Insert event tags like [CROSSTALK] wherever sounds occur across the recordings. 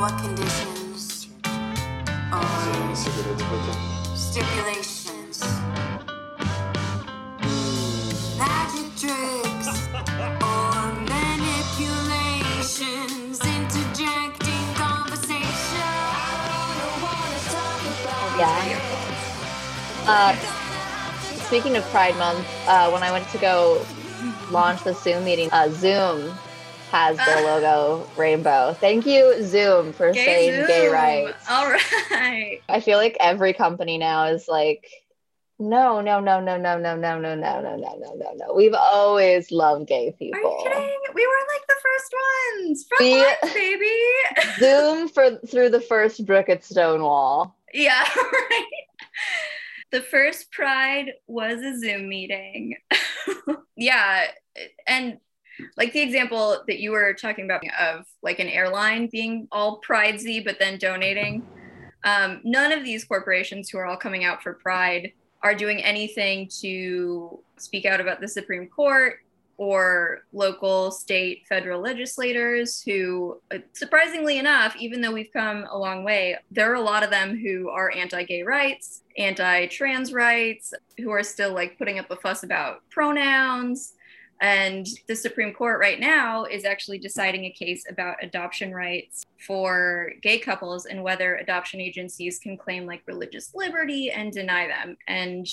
What conditions stipulations? Magic tricks or manipulations interjecting conversation. Yeah. Uh, speaking of Pride Month, uh, when I went to go launch the Zoom meeting, uh, Zoom has their logo rainbow. Thank you, Zoom, for saying gay rights. All right. I feel like every company now is like, no, no, no, no, no, no, no, no, no, no, no, no, no, no. We've always loved gay Are people. you kidding? We were like the first ones. Front We- lines, baby. Zoom for threw the first brick at Stonewall. yeah, right. The first Pride was a Zoom meeting. yeah, and like the example that you were talking about of like an airline being all pridesy but then donating. Um, none of these corporations who are all coming out for Pride are doing anything to speak out about the Supreme Court or local, state, federal legislators who, uh, surprisingly enough, even though we've come a long way, there are a lot of them who are anti gay rights, anti trans rights, who are still like putting up a fuss about pronouns. And the Supreme Court right now is actually deciding a case about adoption rights for gay couples and whether adoption agencies can claim like religious liberty and deny them. And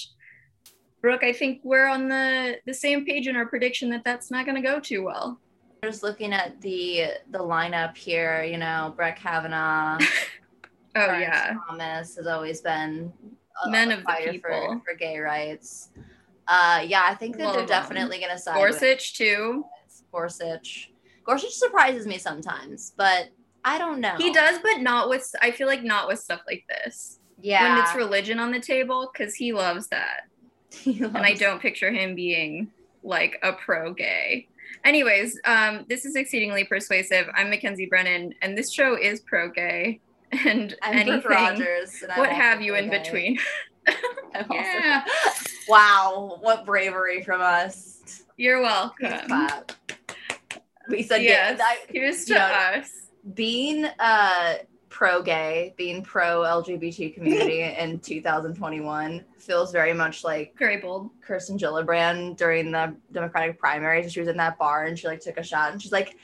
Brooke, I think we're on the the same page in our prediction that that's not going to go too well. Just looking at the the lineup here, you know, Brett Kavanaugh, [LAUGHS] Oh Clarence yeah, Thomas has always been a, Men of the people. for, for gay rights. Uh, yeah, I think that they're definitely going to side Gorsuch too. Gorsuch. Gorsuch surprises me sometimes, but I don't know. He does, but not with. I feel like not with stuff like this. Yeah. When it's religion on the table, because he loves that, [LAUGHS] He and I don't picture him being like a pro gay. Anyways, um, this is exceedingly persuasive. I'm Mackenzie Brennan, and this show is pro gay, [LAUGHS] and I'm anything, Rogers. and what have you in gay. between. [LAUGHS] [LAUGHS] Yeah, Wow, what bravery from us. you're welcome. We said Yes, yeah. that- here's to know, us. being uh pro gay, being pro LGBT community [LAUGHS] in 2021 feels very much like Very bold. Kirsten Gillibrand during the Democratic primaries. And she was in that bar and she like took a shot and she's like,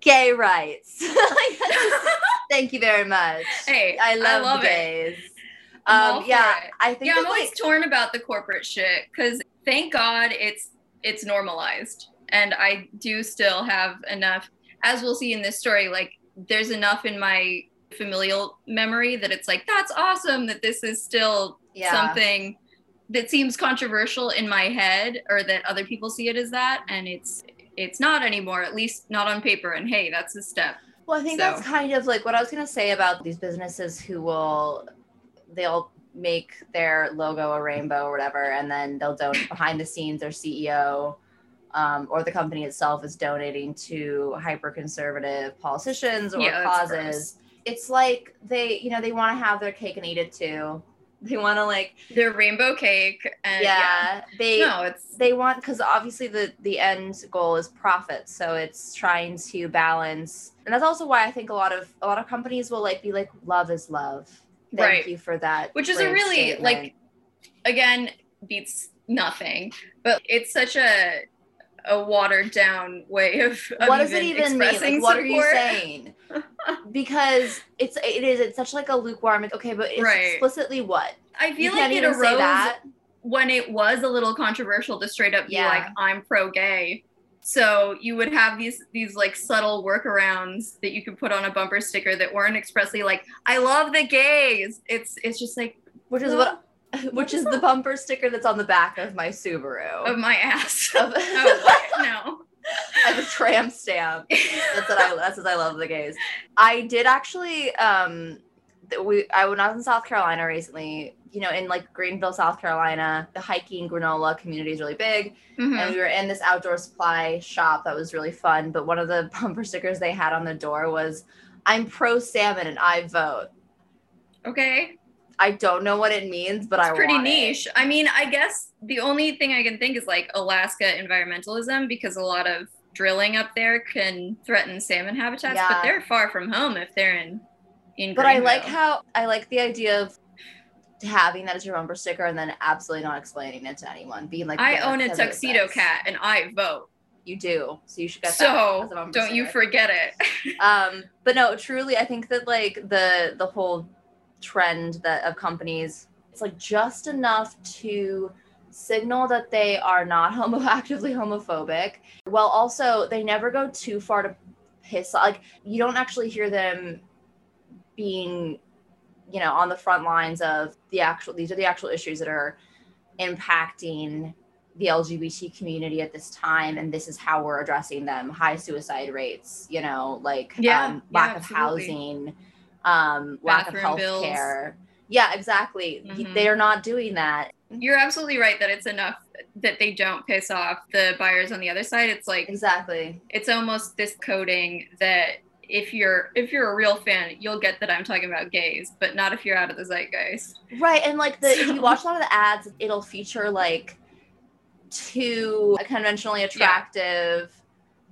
"Gay rights." [LAUGHS] Like, that's just- thank you very much. Hey, I love, love it. gays. Um, yeah, it. I think yeah, I'm always like, torn about the corporate shit because thank God it's it's normalized, and I do still have enough, as we'll see in this story. Like, there's enough in my familial memory that it's like that's awesome that this is still yeah. something that seems controversial in my head, or that other people see it as that, and it's it's not anymore, at least not on paper. And hey, that's a step. Well, I think So- that's kind of like what I was gonna say about these businesses who will they'll make their logo a rainbow or whatever, and then they'll donate [COUGHS] behind the scenes. Their CEO um, or the company itself is donating to hyper conservative politicians or Yeah, causes. It's like they, you know, they want to have their cake and eat it too. [LAUGHS] They want to like, Their rainbow cake, and yeah, they no, it's they want because obviously the the end goal is profit so it's trying to balance and that's also why i think a lot of a lot of companies will like be like love is love thank Right. you for that which is a really statement." like again beats nothing but it's such a a watered down way of, of what does it even mean? Like what are you saying? Because it's it is it's such like a lukewarm okay but it's Right. explicitly what? I feel can't like it arose that. when it was a little controversial to straight up be like i'm pro gay so you would have these these like subtle workarounds that you could put on a bumper sticker that weren't expressly like i love the gays. It's it's just like which is what [LAUGHS] which is the bumper sticker that's on the back of my subaru. Of my ass. [LAUGHS] Of- [LAUGHS] oh no. As a tramp stamp. That's what I that's what I love the gays. I did actually um we I went out in South Carolina recently, you know, in like Greenville, South Carolina, the hiking granola community is really big. Mhm. And we were in this outdoor supply shop that was really fun. But one of the [LAUGHS] bumper stickers they had on the door was I'm pro salmon and I vote. okay I don't know what it means, but I it's pretty want it. niche. I mean, I guess the only thing I can think is like Alaska environmentalism because a lot of drilling up there can threaten salmon habitats, Yeah. but they're far from home if they're in in But I like how I like the idea of having that as your bumper sticker and then absolutely not explaining it to anyone. Being like, I own a that's what it tuxedo cat and I vote. You do, so you should get that. So a bumper don't you forget it. [LAUGHS] um but no truly i think that like the the whole trend that of companies it's like just enough to signal that they are not [LAUGHS] homo actively homophobic while also they never go too far to piss like you don't actually hear them being you know on the front lines of the actual these are the actual issues that are impacting the LGBT community at this time, and this is how we're addressing them: high suicide rates, you know, like Yeah, um, yeah, lack of housing, um, lack of health care. Yeah, exactly. Mhm. They are not doing that. You're absolutely right that it's enough that they don't piss off the buyers on the other side. It's like Exactly. it's almost this coding that if you're if you're a real fan, you'll get that I'm talking about gays, but not if you're out of the zeitgeist. Right, and like the if you watch a lot of the ads, it'll feature like two conventionally attractive,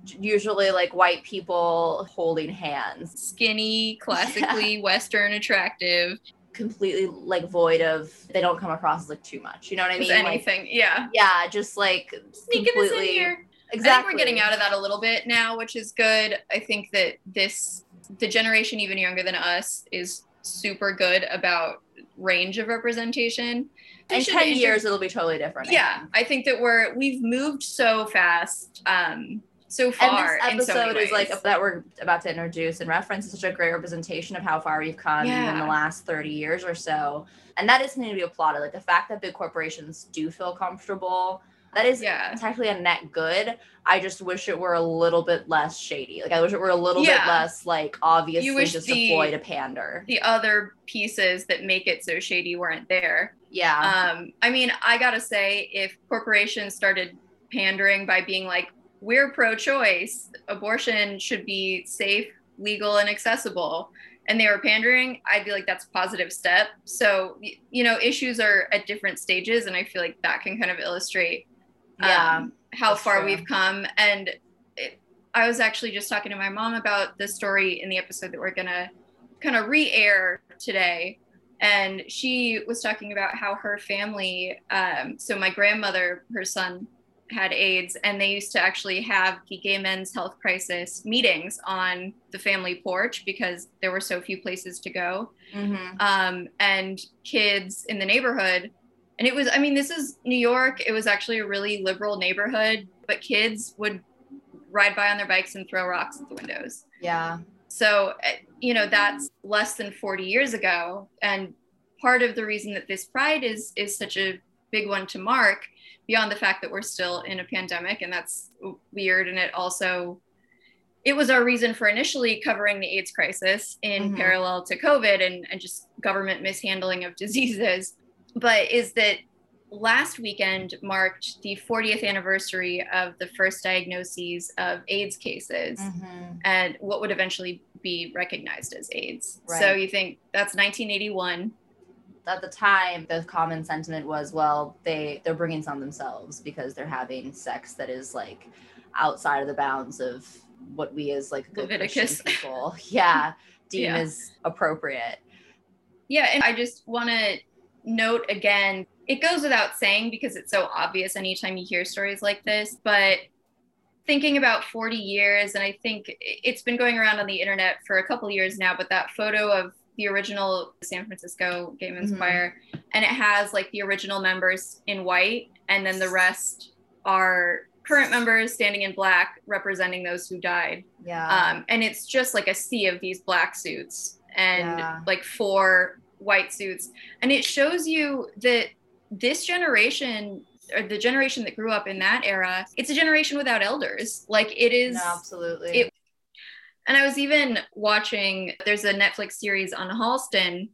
usually like white people holding hands. Skinny, [LAUGHS] classically Western, attractive, completely like void of they don't come across as like too much you know what i mean like anything. yeah. yeah just like Sneaking this in completely here. Exactly I think we're getting out of that a little bit now, which is good. I think that this the generation even younger than us is super good about range of representation. They in 10 inter- years it'll be totally different Yeah. I think that we're we've moved so fast, um, so and far. this in so episode is like that we're about to introduce and reference is such a great representation of how far we've come in the last 30 years or so and that is something to be applauded like the fact that big corporations do feel comfortable that is yeah, technically a net good. I just wish it were a little bit less shady. Like i wish it were a little bit less like obviously wish just the- a ploy to pander. the other pieces that make it so shady weren't there. yeah. Um, I mean, I gotta say, if corporations started pandering by being like, "We're pro-choice, abortion should be safe, legal, and accessible," and they were pandering, I'd be like, "That's a positive step." So, you know, issues are at different stages, and I feel like that can kind of illustrate yeah um, how far true. we've come. And it, I was actually just talking to my mom about the story in the episode that we're gonna kind of re-air today. And she was talking about how her family, um, so my grandmother, her son had AIDS, and they used to actually have the gay men's health crisis meetings on the family porch because there were so few places to go Mhm. um, and kids in the neighborhood. And it was, I mean, this is New York. It was actually a really liberal neighborhood, but kids would ride by on their bikes and throw rocks at the windows. yeah So, eh, you know, that's less than 40 years ago. And part of the reason that this pride is is such a big one to mark beyond the fact that we're still in a pandemic and that's weird and it also it was our reason for initially covering the AIDS crisis in Mhm. parallel to COVID and, and just government mishandling of [LAUGHS] diseases. But is that last weekend marked the 40th anniversary of the first diagnoses of AIDS cases Mhm. and what would eventually be recognized as AIDS. So you think that's 1981. at the time the common sentiment was well they they're bringing some themselves because they're having sex that is like outside of the bounds of what we as like Leviticus. [LAUGHS] people yeah deem Yeah. as appropriate Yeah, and I just want to note again, it goes without saying because it's so obvious anytime you hear stories like this, but thinking about 40 years, and I think it's been going around on the internet for a couple years now, but that photo of the original San Francisco Gay Men's Mhm. And it has like the original members in white, and then the rest are current members standing in black representing those who died yeah um, and it's just like a sea of these black suits and Yeah. like four white suits. And it shows you that this generation or the generation that grew up in that era it's a generation without elders. Like it is no, absolutely. it- and i was even watching there's a netflix series on halston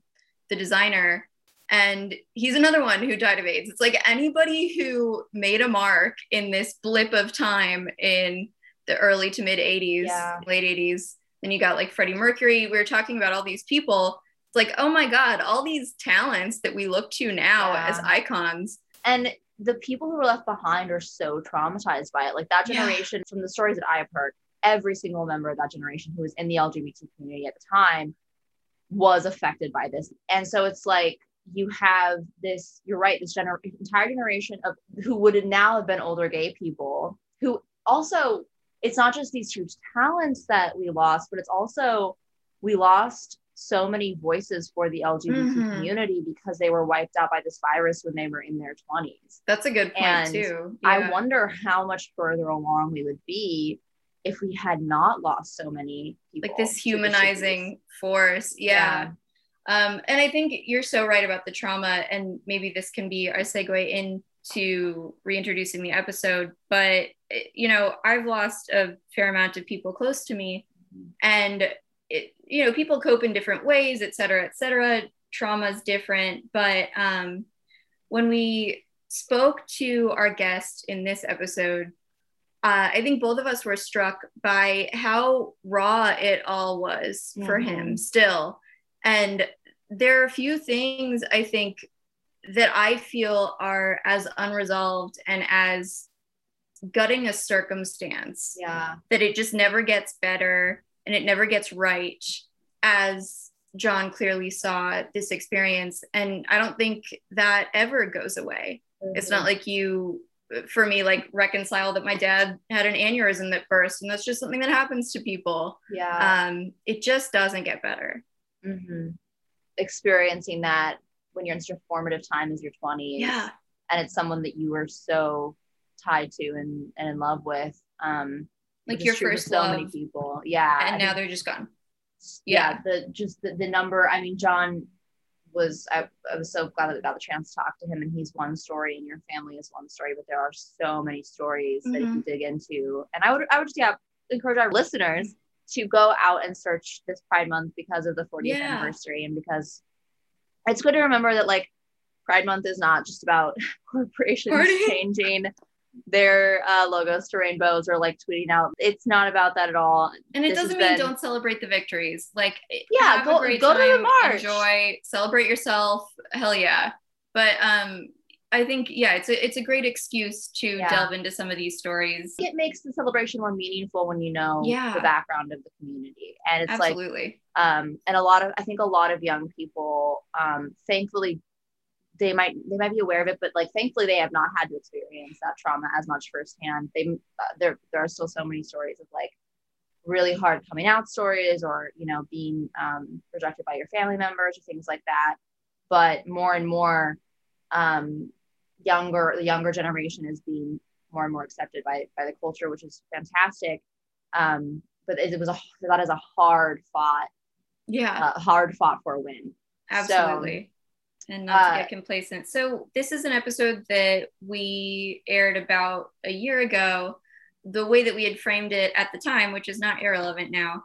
the designer and he's another one who died of aids. It's like anybody who made a mark in this blip of time in the early to mid 80s Yeah. late 80s then you got like freddie mercury. We were talking about all these people it's like oh my god all these talents that we look to now Yeah. as icons and the people who were left behind are so traumatized by it like that Yeah. generation from the stories that i have heard every single member of that generation who was in the lgbt community at the time was affected by this. And so it's like you have this, you're right, this gener- entire generation of who would now have been older gay people who also, it's not just these huge talents that we lost, but it's also we lost so many voices for the LGBT Mhm. community because they were wiped out by this virus when they were in their 20s. That's a good point And too. I wonder how much further along we would be if we had not lost so many people. like this humanizing force. Yeah. Um, and I think you're so right about the trauma, and maybe this can be our segue into reintroducing the episode. But eh, you know, I've lost a fair amount of people close to me, and it, you know, people cope in different ways, et cetera, et cetera. Trauma is different, but um, when we spoke to our guest in this episode, uh, I think both of us were struck by how raw it all was for him still. And there are a few things I think that I feel are as unresolved and as gutting a circumstance Yeah. that it just never gets better and it never gets right as John clearly saw this experience. And I don't think that ever goes away. It's not like you, for me, like reconcile that my dad had an aneurysm that burst, and that's just something that happens to people. Yeah. Um, it just doesn't get better. Mm-hmm. Experiencing that when you're in such a formative time as your 20s. Yeah. And it's someone that you were so tied to and, and in love with. Um, Like your first so many people. Yeah. I and now think- they're just gone. yeah, the just the, the number. I mean, John was I, I was so glad that we got the chance to talk to him and he's one story and your family is one story, but there are so many stories that Mm-hmm. you can dig into. And I would I would just yeah encourage our listeners to go out and search this Pride Month because of the 40th Yeah. anniversary and because it's good to remember that like Pride Month is not just about [LAUGHS] corporations Party. changing their uh, logos to rainbows or like tweeting out. It's not about that at all. And it This doesn't mean been- don't celebrate the victories. Like, Yeah, have go- go to the time, march. enjoy, celebrate yourself. Hell yeah! But um, I think yeah, it's a it's a great excuse to Yeah. delve into some of these stories. it makes the celebration more meaningful when you know Yeah. the background of the community and it's like um and a lot of i think a lot of young people um thankfully they might they might be aware of it but like thankfully they have not had to experience that trauma as much firsthand. They uh, there there are still so many stories of like really hard coming out stories or you know being um, rejected by your family members or things like that. But more and more um, younger the younger generation is being more and more accepted by by the culture which is fantastic. Um, but it, it was a that is a hard fought Yeah, uh, hard fought for win. Absolutely. And not uh, to get complacent. So this is an episode that we aired about a year ago. The way that we had framed it at the time, which is not irrelevant now,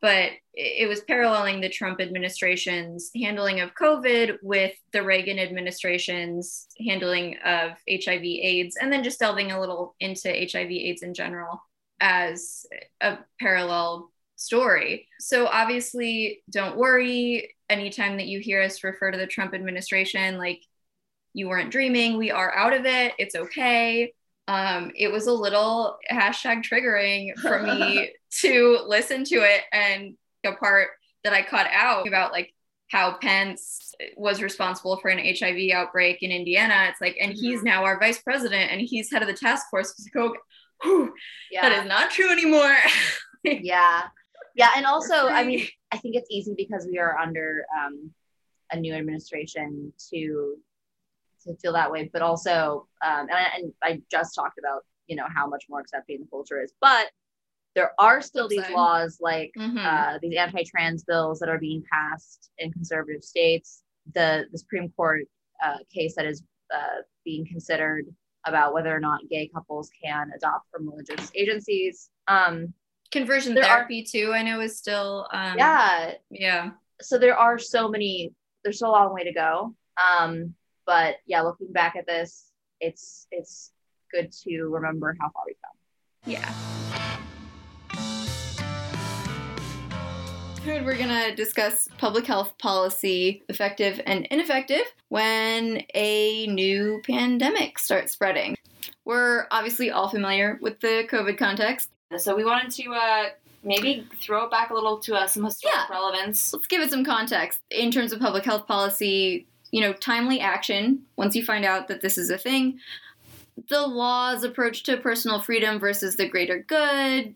but it it was paralleling the Trump administration's handling of COVID with the Reagan administration's handling of HIV AIDS, and then just delving a little into HIV AIDS in general as a parallel story. So obviously, don't worry. Anytime that you hear us refer to the Trump administration, like you weren't dreaming, we are out of it. It's okay. Um, it was a little hashtag triggering for me [LAUGHS] to listen to it and the part that I cut out about like how Pence was responsible for an HIV outbreak in Indiana. It's like, and he's now our vice president and he's head of the task force. It's like, oh, whew, yeah that is not true anymore. [LAUGHS] yeah yeah and also i mean i think it's easy because we are under um, a new administration to to feel that way but also um, and, I, and i just talked about you know how much more accepting the culture is but there are still these laws like Mhm. uh, these anti-trans bills that are being passed in conservative states. The the supreme court uh, case that is uh, being considered about whether or not gay couples can adopt from religious agencies. Um, Conversion There are- therapy too, I know is still um yeah yeah. so there are so many there's still a long way to go um but yeah looking back at this it's it's good to remember how far we've come Yeah. We're going to discuss public health policy, effective and ineffective, when a new pandemic starts spreading. We're obviously all familiar with the COVID context. So we wanted to uh, maybe throw it back a little to uh, some historical Yeah. relevance. let's give it some context in terms of public health policy you know timely action once you find out that this is a thing the law's approach to personal freedom versus the greater good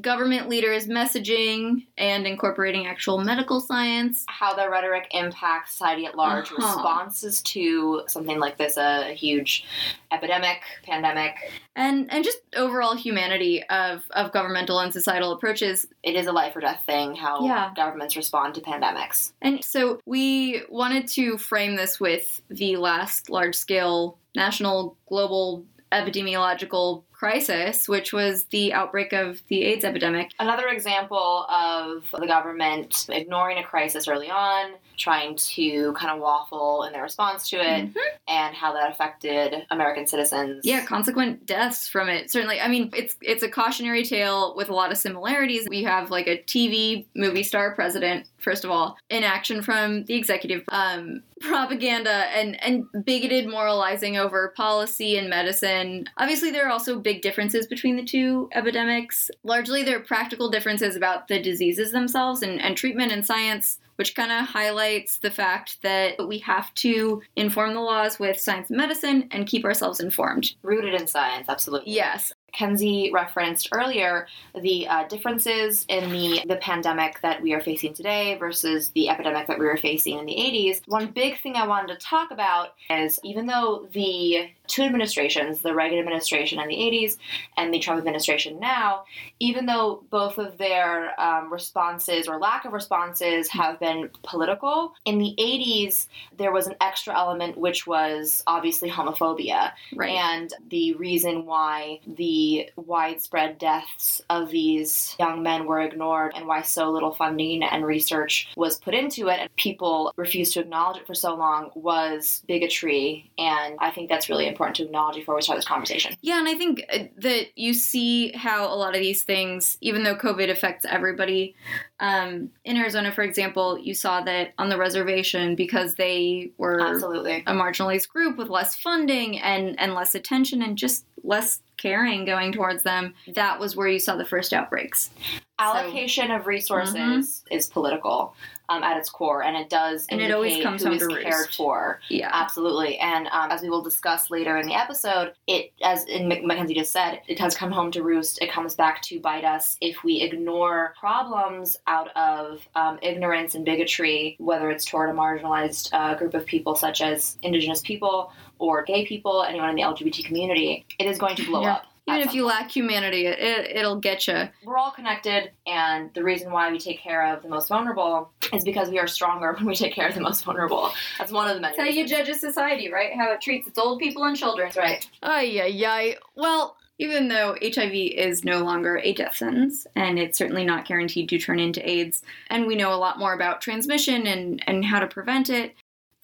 government leaders messaging and incorporating actual medical science How the rhetoric impacts society at large, Uh-huh. responses to something like this, a huge epidemic, pandemic. and and just overall humanity of of governmental and societal approaches It is a life or death thing how Yeah. governments respond to pandemics. And so we wanted to frame this with the last large scale national global epidemiological crisis, which was the outbreak of the AIDS epidemic. Another example of the government ignoring a crisis early on, trying to kind of waffle in their response to it, and how that affected American citizens. Yeah, consequent deaths from it. Certainly, I mean, it's it's a cautionary tale with a lot of similarities. We have like a TV movie star president, first of all, inaction from the executive, um, [LAUGHS] propaganda, and and bigoted moralizing over policy and medicine. Obviously, there are also big differences between the two epidemics. Largely, there are practical differences about the diseases themselves and, and treatment and science which kind of highlights the fact that we have to inform the laws with science and medicine and keep ourselves informed. Rooted in science, absolutely. Yes. Kenzie referenced earlier the uh, differences in the, the pandemic that we are facing today versus the epidemic that we were facing in the 80s. One big thing I wanted to talk about is even though the two administrations, the Reagan administration in the 80s and the Trump administration now, even though both of their um, responses or lack of responses have been political, in the 80s there was an extra element which was obviously homophobia. Right. And the reason why the widespread deaths of these young men were ignored and why so little funding and research was put into it and people refused to acknowledge it for so long was bigotry. And I think that's really important to acknowledge before we start this conversation. Yeah, and I think uh, that you see how a lot of these things, even though COVID affects everybody, um, in Arizona, for example, you saw that on the reservation because they were Absolutely. a marginalized group with less funding and, and less attention and just less caring going towards them, that was where you saw the first outbreaks. Allocation of resources mm-hmm. is political um, at its core, and it does And it always comes who is cared for. Yeah. Absolutely, and um, as we will discuss later in the episode, it as in Mackenzie just said, it has come home to roost. It comes back to bite us if we ignore problems out of um, ignorance and bigotry, whether it's toward a marginalized uh, group of people such as Indigenous people or gay people, anyone in the LGBT community. It is going to blow Yeah. up. Even if some you lack humanity, it, it, it'll get you. we're all connected, and the reason why we take care of the most vulnerable is because we are stronger [LAUGHS] when we take care of the most vulnerable. That's one of the many. That's how you reasons. judge a society, right? How it treats its old people and children. That's right. Ay, ay, ay. Well, even though HIV is no longer a death sentence, and it's certainly not guaranteed to turn into AIDS, and we know a lot more about transmission and, and how to prevent it,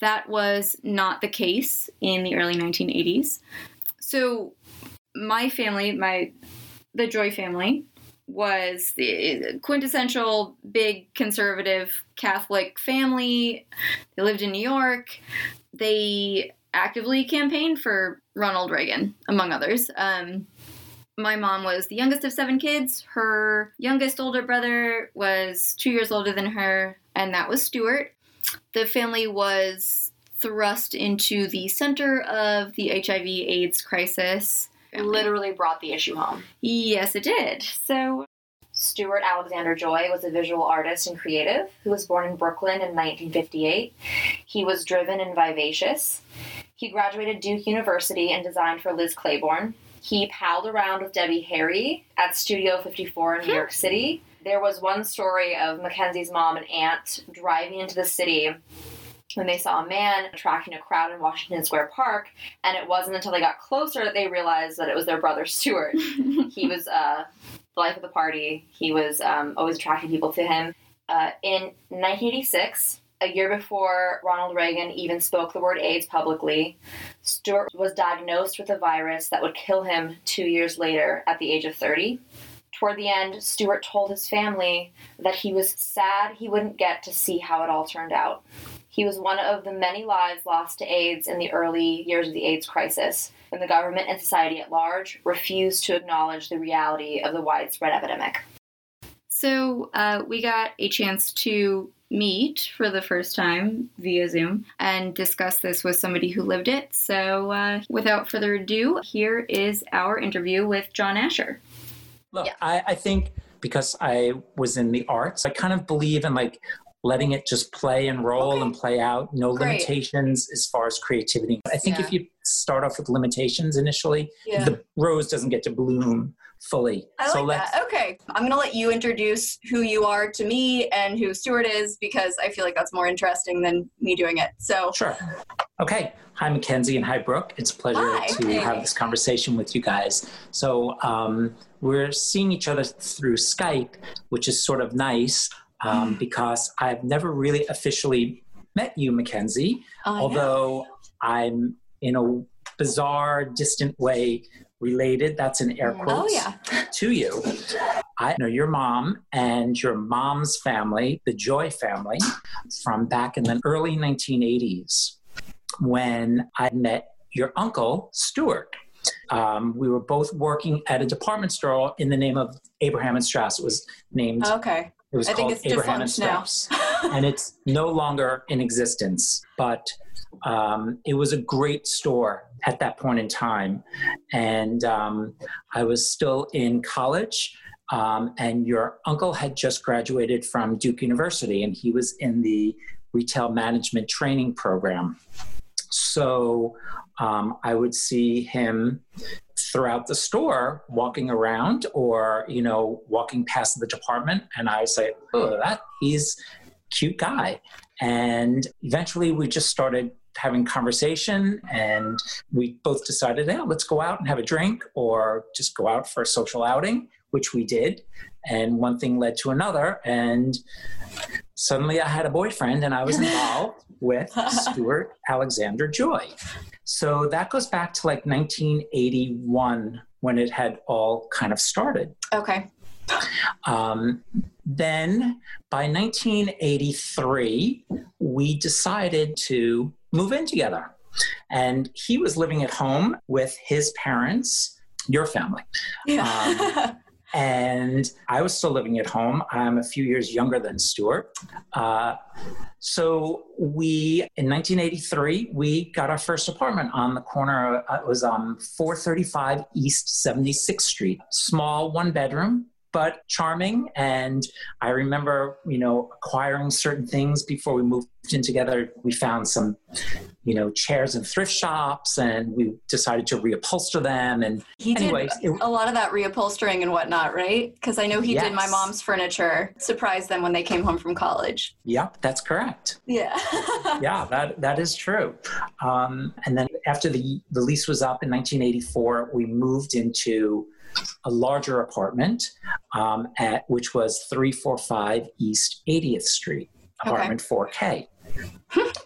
that was not the case in the early 1980s. So, my family, my the Joy family, was the quintessential big conservative Catholic family. They lived in New York. They actively campaigned for Ronald Reagan, among others. Um, my mom was the youngest of seven kids. Her youngest older brother was two years older than her, and that was Stewart. The family was thrust into the center of the HIV AIDS crisis. Literally brought the issue home. Yes, it did. So, Stewart Alexander Joy was a visual artist and creative who was born in Brooklyn in 1958. He was driven and vivacious. He graduated Duke University and designed for Liz Claiborne. He palled around with Debbie Harry at Studio 54 in New York City. There was one story of Mackenzie's mom and aunt driving into the city when they saw a man attracting a crowd in Washington Square Park, and it wasn't until they got closer that they realized that it was their brother Stewart. [LAUGHS] he was uh, the life of the party. He was um, always attracting people to him. Uh, in 1986, a year before Ronald Reagan even spoke the word AIDS publicly, Stewart was diagnosed with a virus that would kill him two years later at the age of 30. Toward the end, Stewart told his family that he was sad he wouldn't get to see how it all turned out. He was one of the many lives lost to AIDS in the early years of the AIDS crisis, when the government and society at large refused to acknowledge the reality of the widespread epidemic. So uh, we got a chance to meet for the first time via Zoom and discuss this with somebody who lived it. So uh, without further ado, here is our interview with John Ascher. Look, Yeah. I, I think because I was in the arts, I kind of believe in like letting it just play and roll Okay. and play out. No Great. limitations as far as creativity. I think Yeah. if you start off with limitations initially, Yeah. the rose doesn't get to bloom fully. I so like let's that. Okay. I'm going to let you introduce who you are to me and who Stewart is because I feel like that's more interesting than me doing it. So, Sure. Okay. Hi, Mackenzie, and hi, Brooke. It's a pleasure Hi. to Hey. have this conversation with you guys. So, um, we're seeing each other through Skype, which is sort of nice um, [GASPS] because I've never really officially met you, Mackenzie, yeah. although I'm in a bizarre, distant way related. That's in air oh, quotes yeah. [LAUGHS] to you. I know your mom and your mom's family, the Joy family, from back in the early 1980s when I met your uncle, Stewart. Um, we were both working at a department store in the name of Abraham and Straus. It was named, Okay. It was I think called it's Abraham and defunct now. And it's no longer in existence, but um, it was a great store at that point in time. And um, I was still in college. Um, and your uncle had just graduated from Duke University, and he was in the retail management training program. So um, I would see him throughout the store walking around or you know walking past the department and i say oh that he's cute guy. And eventually we just started having conversation and we both decided yeah let's go out and have a drink or just go out for a social outing which we did. And one thing led to another and suddenly i had a boyfriend and i was involved [LAUGHS] with stewart alexander joy so that goes back to like 1981 when it had all kind of started. Okay. Um, then by 1983, we decided to move in together. And he was living at home with his parents, your family. Yeah. And I was still living at home. I'm a few years younger than Stewart. Uh, so we, in 1983, we got our first apartment on the corner. Uh, it was on 435 East 76th Street. Small, one bedroom, but charming. And I remember, you know, acquiring certain things before we moved in together. We found some, you know, chairs in thrift shops, and we decided to reupholster them. And he did anyways, it, a lot of that reupholstering and whatnot, right? Because I know he did my mom's furniture, surprised them when they came home from college. Yep, that's correct. Yeah. [LAUGHS] yeah, that that is true. Um, and then after the the lease was up in 1984, we moved into a larger apartment um, at which was 345 East 80th Street, Okay. apartment 4K,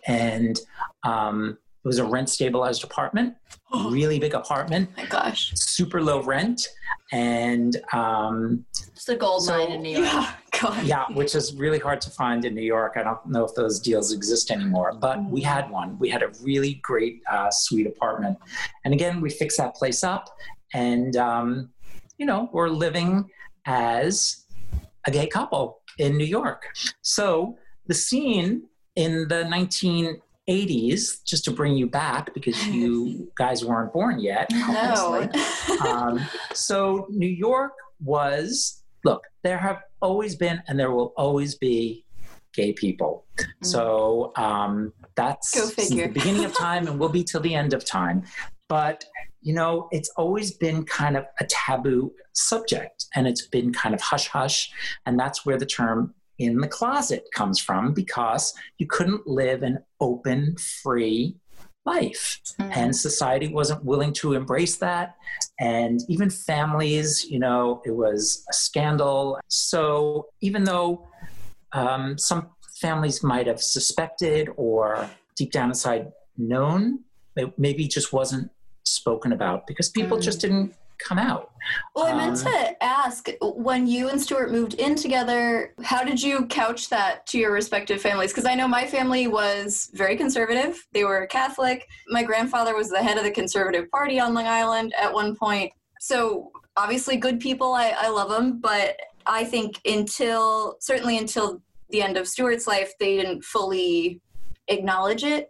and um, it was a rent stabilized apartment, [GASPS] really big apartment, my gosh. super low rent, and um, Just a gold So- mine in New York. Yeah. [LAUGHS] God. yeah, which is really hard to find in New York. I don't know if those deals exist anymore, but we had one. We had a really great uh, suite apartment. And again, we fixed that place up, and, um, you know, we're living as a gay couple in New York. So the scene in the 1980s, just to bring you back because [LAUGHS] you guys weren't born yet. No. [LAUGHS] um, so New York was look there have always been and there will always be gay people so um, that's Go since figure. the beginning of [LAUGHS] time and will be till the end of time but you know it's always been kind of a taboo subject and it's been kind of hush hush and that's where the term in the closet comes from because you couldn't live an open free life. And society wasn't willing to embrace that and even families you know it was a scandal. So even though um, some families might have suspected or deep down inside known it maybe just wasn't spoken about because people Mm. just didn't come out Well, I meant Um, to ask when you and Stewart moved in together, how did you couch that to your respective families? Because I know my family was very conservative. They were Catholic. My grandfather was the head of the Conservative Party on Long Island at one point. So, obviously, good people. I, I love them. But I think until certainly until the end of Stewart's life, they didn't fully acknowledge it,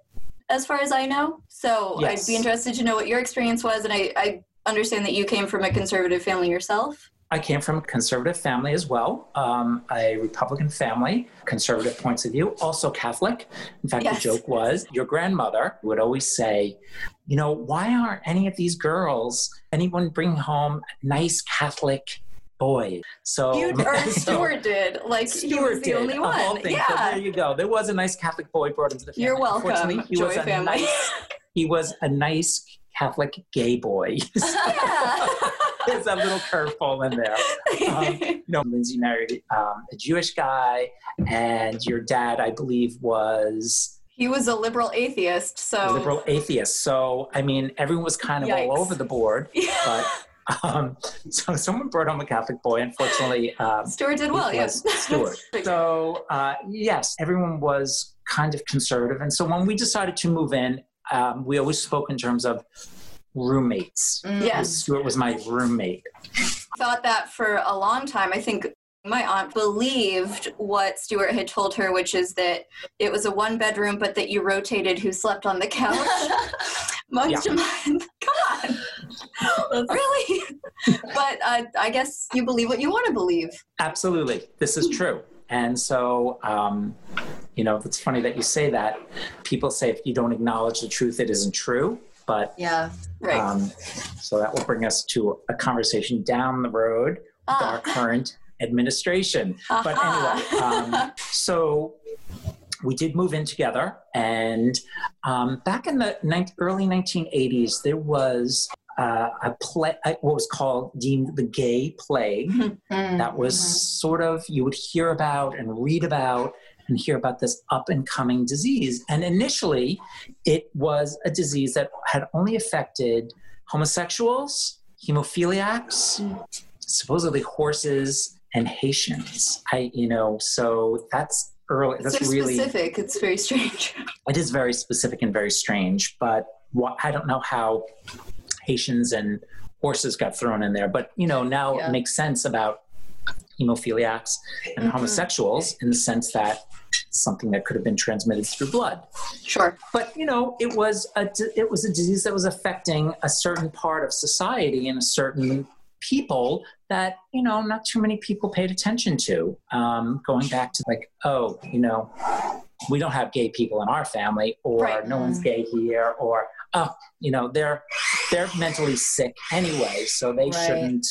as far as I know. So Yes. I'd be interested to know what your experience was, and I, I understand that you came from a conservative family yourself. I came from a conservative family as well, um, a Republican family, conservative points of view, also Catholic. In fact, Yes. the joke was your grandmother would always say, you know, why aren't any of these girls, anyone bring home nice Catholic boy? So, You or [LAUGHS] so Stewart did, like Stewart the did, only one. things. So Yeah, there you go. There was a nice Catholic boy brought into the family. you're welcome, he Joy was a family. nice- he was a nice Catholic gay boy. [LAUGHS] yeah. [LAUGHS] There's a little curveball in there. Um, you know, Lindsay married um, a Jewish guy, and your dad, I believe, was he was a liberal atheist, so liberal atheist. So, I mean, everyone was kind of all over the board. But um, so someone brought home a Catholic boy. Unfortunately, um, Stewart did well. Yes, [LAUGHS] Stewart. So, uh, yes, everyone was kind of conservative. And so when we decided to move in, um, we always spoke in terms of roommates. Yes. Stewart was my roommate. thought that for a long time. I think my aunt believed what Stewart had told her, which is that it was a one bedroom, but that you rotated who slept on the couch month to month. Come on. [LAUGHS] really? but uh, I guess you believe what you want to believe. Absolutely. This is true. And so, um, you know, it's funny that you say that. People say if you don't acknowledge the truth, it isn't true. But Yeah. Right. um, so that will bring us to a conversation down the road with Ah. our current administration. But anyway, um, so we did move in together. And um, back in the nine early 1980s, there was uh, a play, what was called deemed the gay plague [LAUGHS] Mm-hmm. that was sort of you would hear about and read about and hear about this up and coming disease and initially it was a disease that had only affected homosexuals hemophiliacs supposedly horses and haitians i you know so that's early that's so really specific. It's very strange. [LAUGHS] it is very specific and very strange but what, i don't know how haitians and horses got thrown in there but you know now Yeah. it makes sense about hemophiliacs and Mhm. homosexuals in the sense that something that could have been transmitted through blood Sure. but you know it was a it was a disease that was affecting a certain part of society and a certain people that you know not too many people paid attention to um, going back to like oh you know we don't have gay people in our family or Right. no one's gay here or oh you know they're they're mentally sick anyway so they Right. shouldn't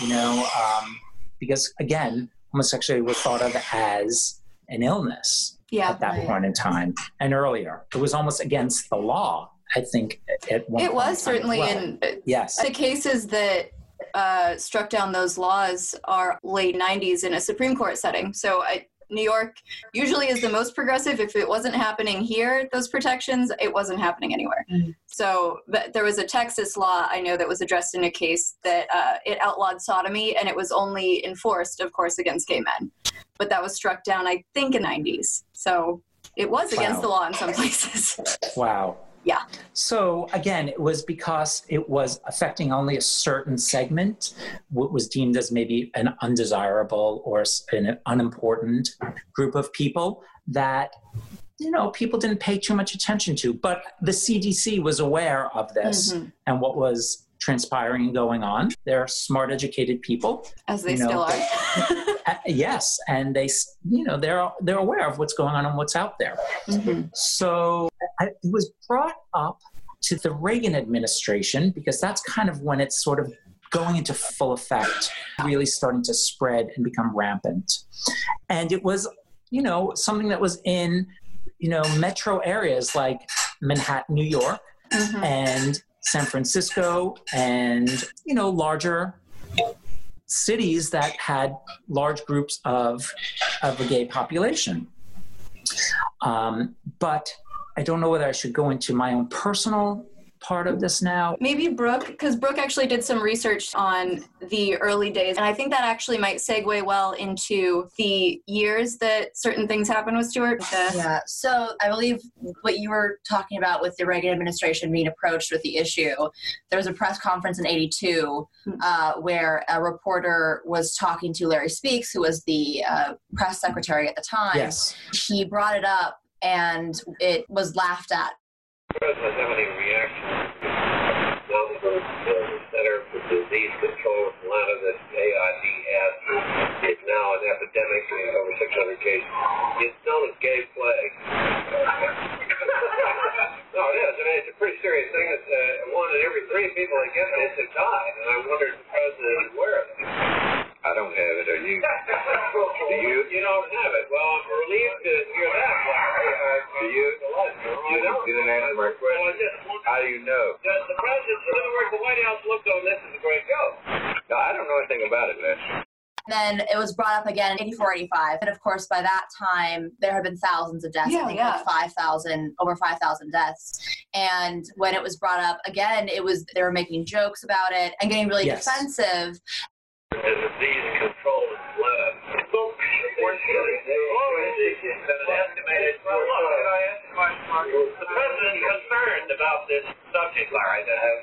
you know um, because again homosexuality was thought of as an illness Yeah. at that Right. point in time and earlier. It was almost against the law, I think, at one It was certainly well. in Yes. The cases that uh, struck down those laws are late 90s in a Supreme Court setting. So I, New York usually is the most progressive. If it wasn't happening here, those protections, it wasn't happening anywhere. Mm. So but there was a Texas law I know that was addressed in a case that uh, it outlawed sodomy, and it was only enforced, of course, against gay men. But that was struck down, I think, in the 90s. So it was against the law in some places. Wow. Yeah. So again, it was because it was affecting only a certain segment, what was deemed as maybe an undesirable or an unimportant group of people that you know people didn't pay too much attention to. But the CDC was aware of this Mhm. and what was transpiring and going on. They're smart, educated people. As they You know, still are. [LAUGHS] Uh, yes, and they, you know, they're they're aware of what's going on and what's out there. Mhm. So I, it was brought up to the Reagan administration because that's kind of when it's sort of going into full effect, really starting to spread and become rampant. And it was, you know, something that was in, you know, metro areas like Manhattan, New York, Mhm. and San Francisco, and you know, larger cities that had large groups of of a gay population. Um, but I don't know whether I should go into my own personal part of this now. Maybe Brooke, because Brooke actually did some research on the early days, and I think that actually might segue well into the years that certain things happened with Stewart. The- Yeah. So I believe what you were talking about with the Reagan administration being approached with the issue, there was a press conference in '82 uh, where a reporter was talking to Larry Speakes, who was the uh, press secretary at the time. Yes. He brought it up, and it was laughed at. President have any reaction now from the Center for Disease Control in Atlanta that AIDS is now an epidemic in over 600 cases. It's known as gay plague. [LAUGHS] no, it is. I mean, it's a pretty serious thing. It's uh, one in every three people that get this have died, and I wonder if the president is aware of it. I don't have it. Are you? Do you? You don't have it. Well, I'm relieved to hear that, Larry. Do you? You don't. You didn't answer my question. How do you know? Does the president, in other words, the White House looked on this as a great joke? No, I don't know anything about it, Mitch. then it was brought up again in 84 85 and of course by that time there had been thousands of deaths Yeah, i think yeah. like 5000 over 5000 deaths and when it was brought up again it was they were making jokes about it and getting really Yes. defensive Concerned about this subject, Larry, that has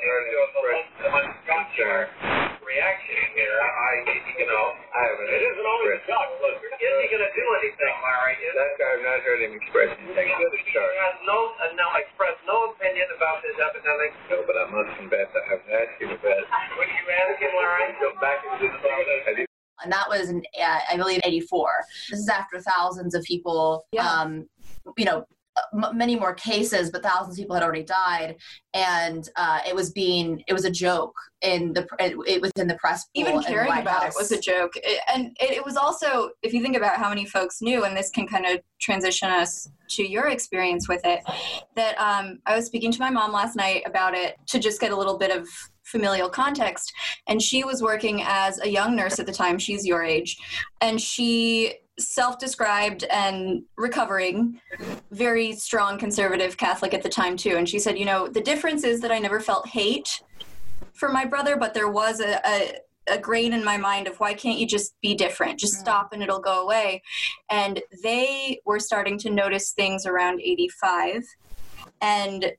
concern reaction here. I, you know, I haven't. It isn't always a duck blizzard. Is he going to do anything, Larry? Is that I've not heard him express anything. He has no, uh, no, expressed no opinion about this epidemic. No, but I must confess I haven't asked him about it. Would you ask him, Larry? Go back into the Have and that was in uh, i believe 84 this is after thousands of people Yeah. um, you know m- many more cases but thousands of people had already died. And uh, it was being it was a joke in the it, it within the press even in caring about House. it was a joke. It- and it, it was also if you think about how many folks knew and this can kind of transition us to your experience with it that um, i was speaking to my mom last night about it to just get a little bit of familial context. And she was working as a young nurse at the time. She's your age. And she self-described and recovering very strong conservative catholic at the time too and she said you know the difference is that i never felt hate for my brother, but there was a, a, a grain in my mind of why can't you just be different? Just Mm. stop and it'll go away. And they were starting to notice things around 85. And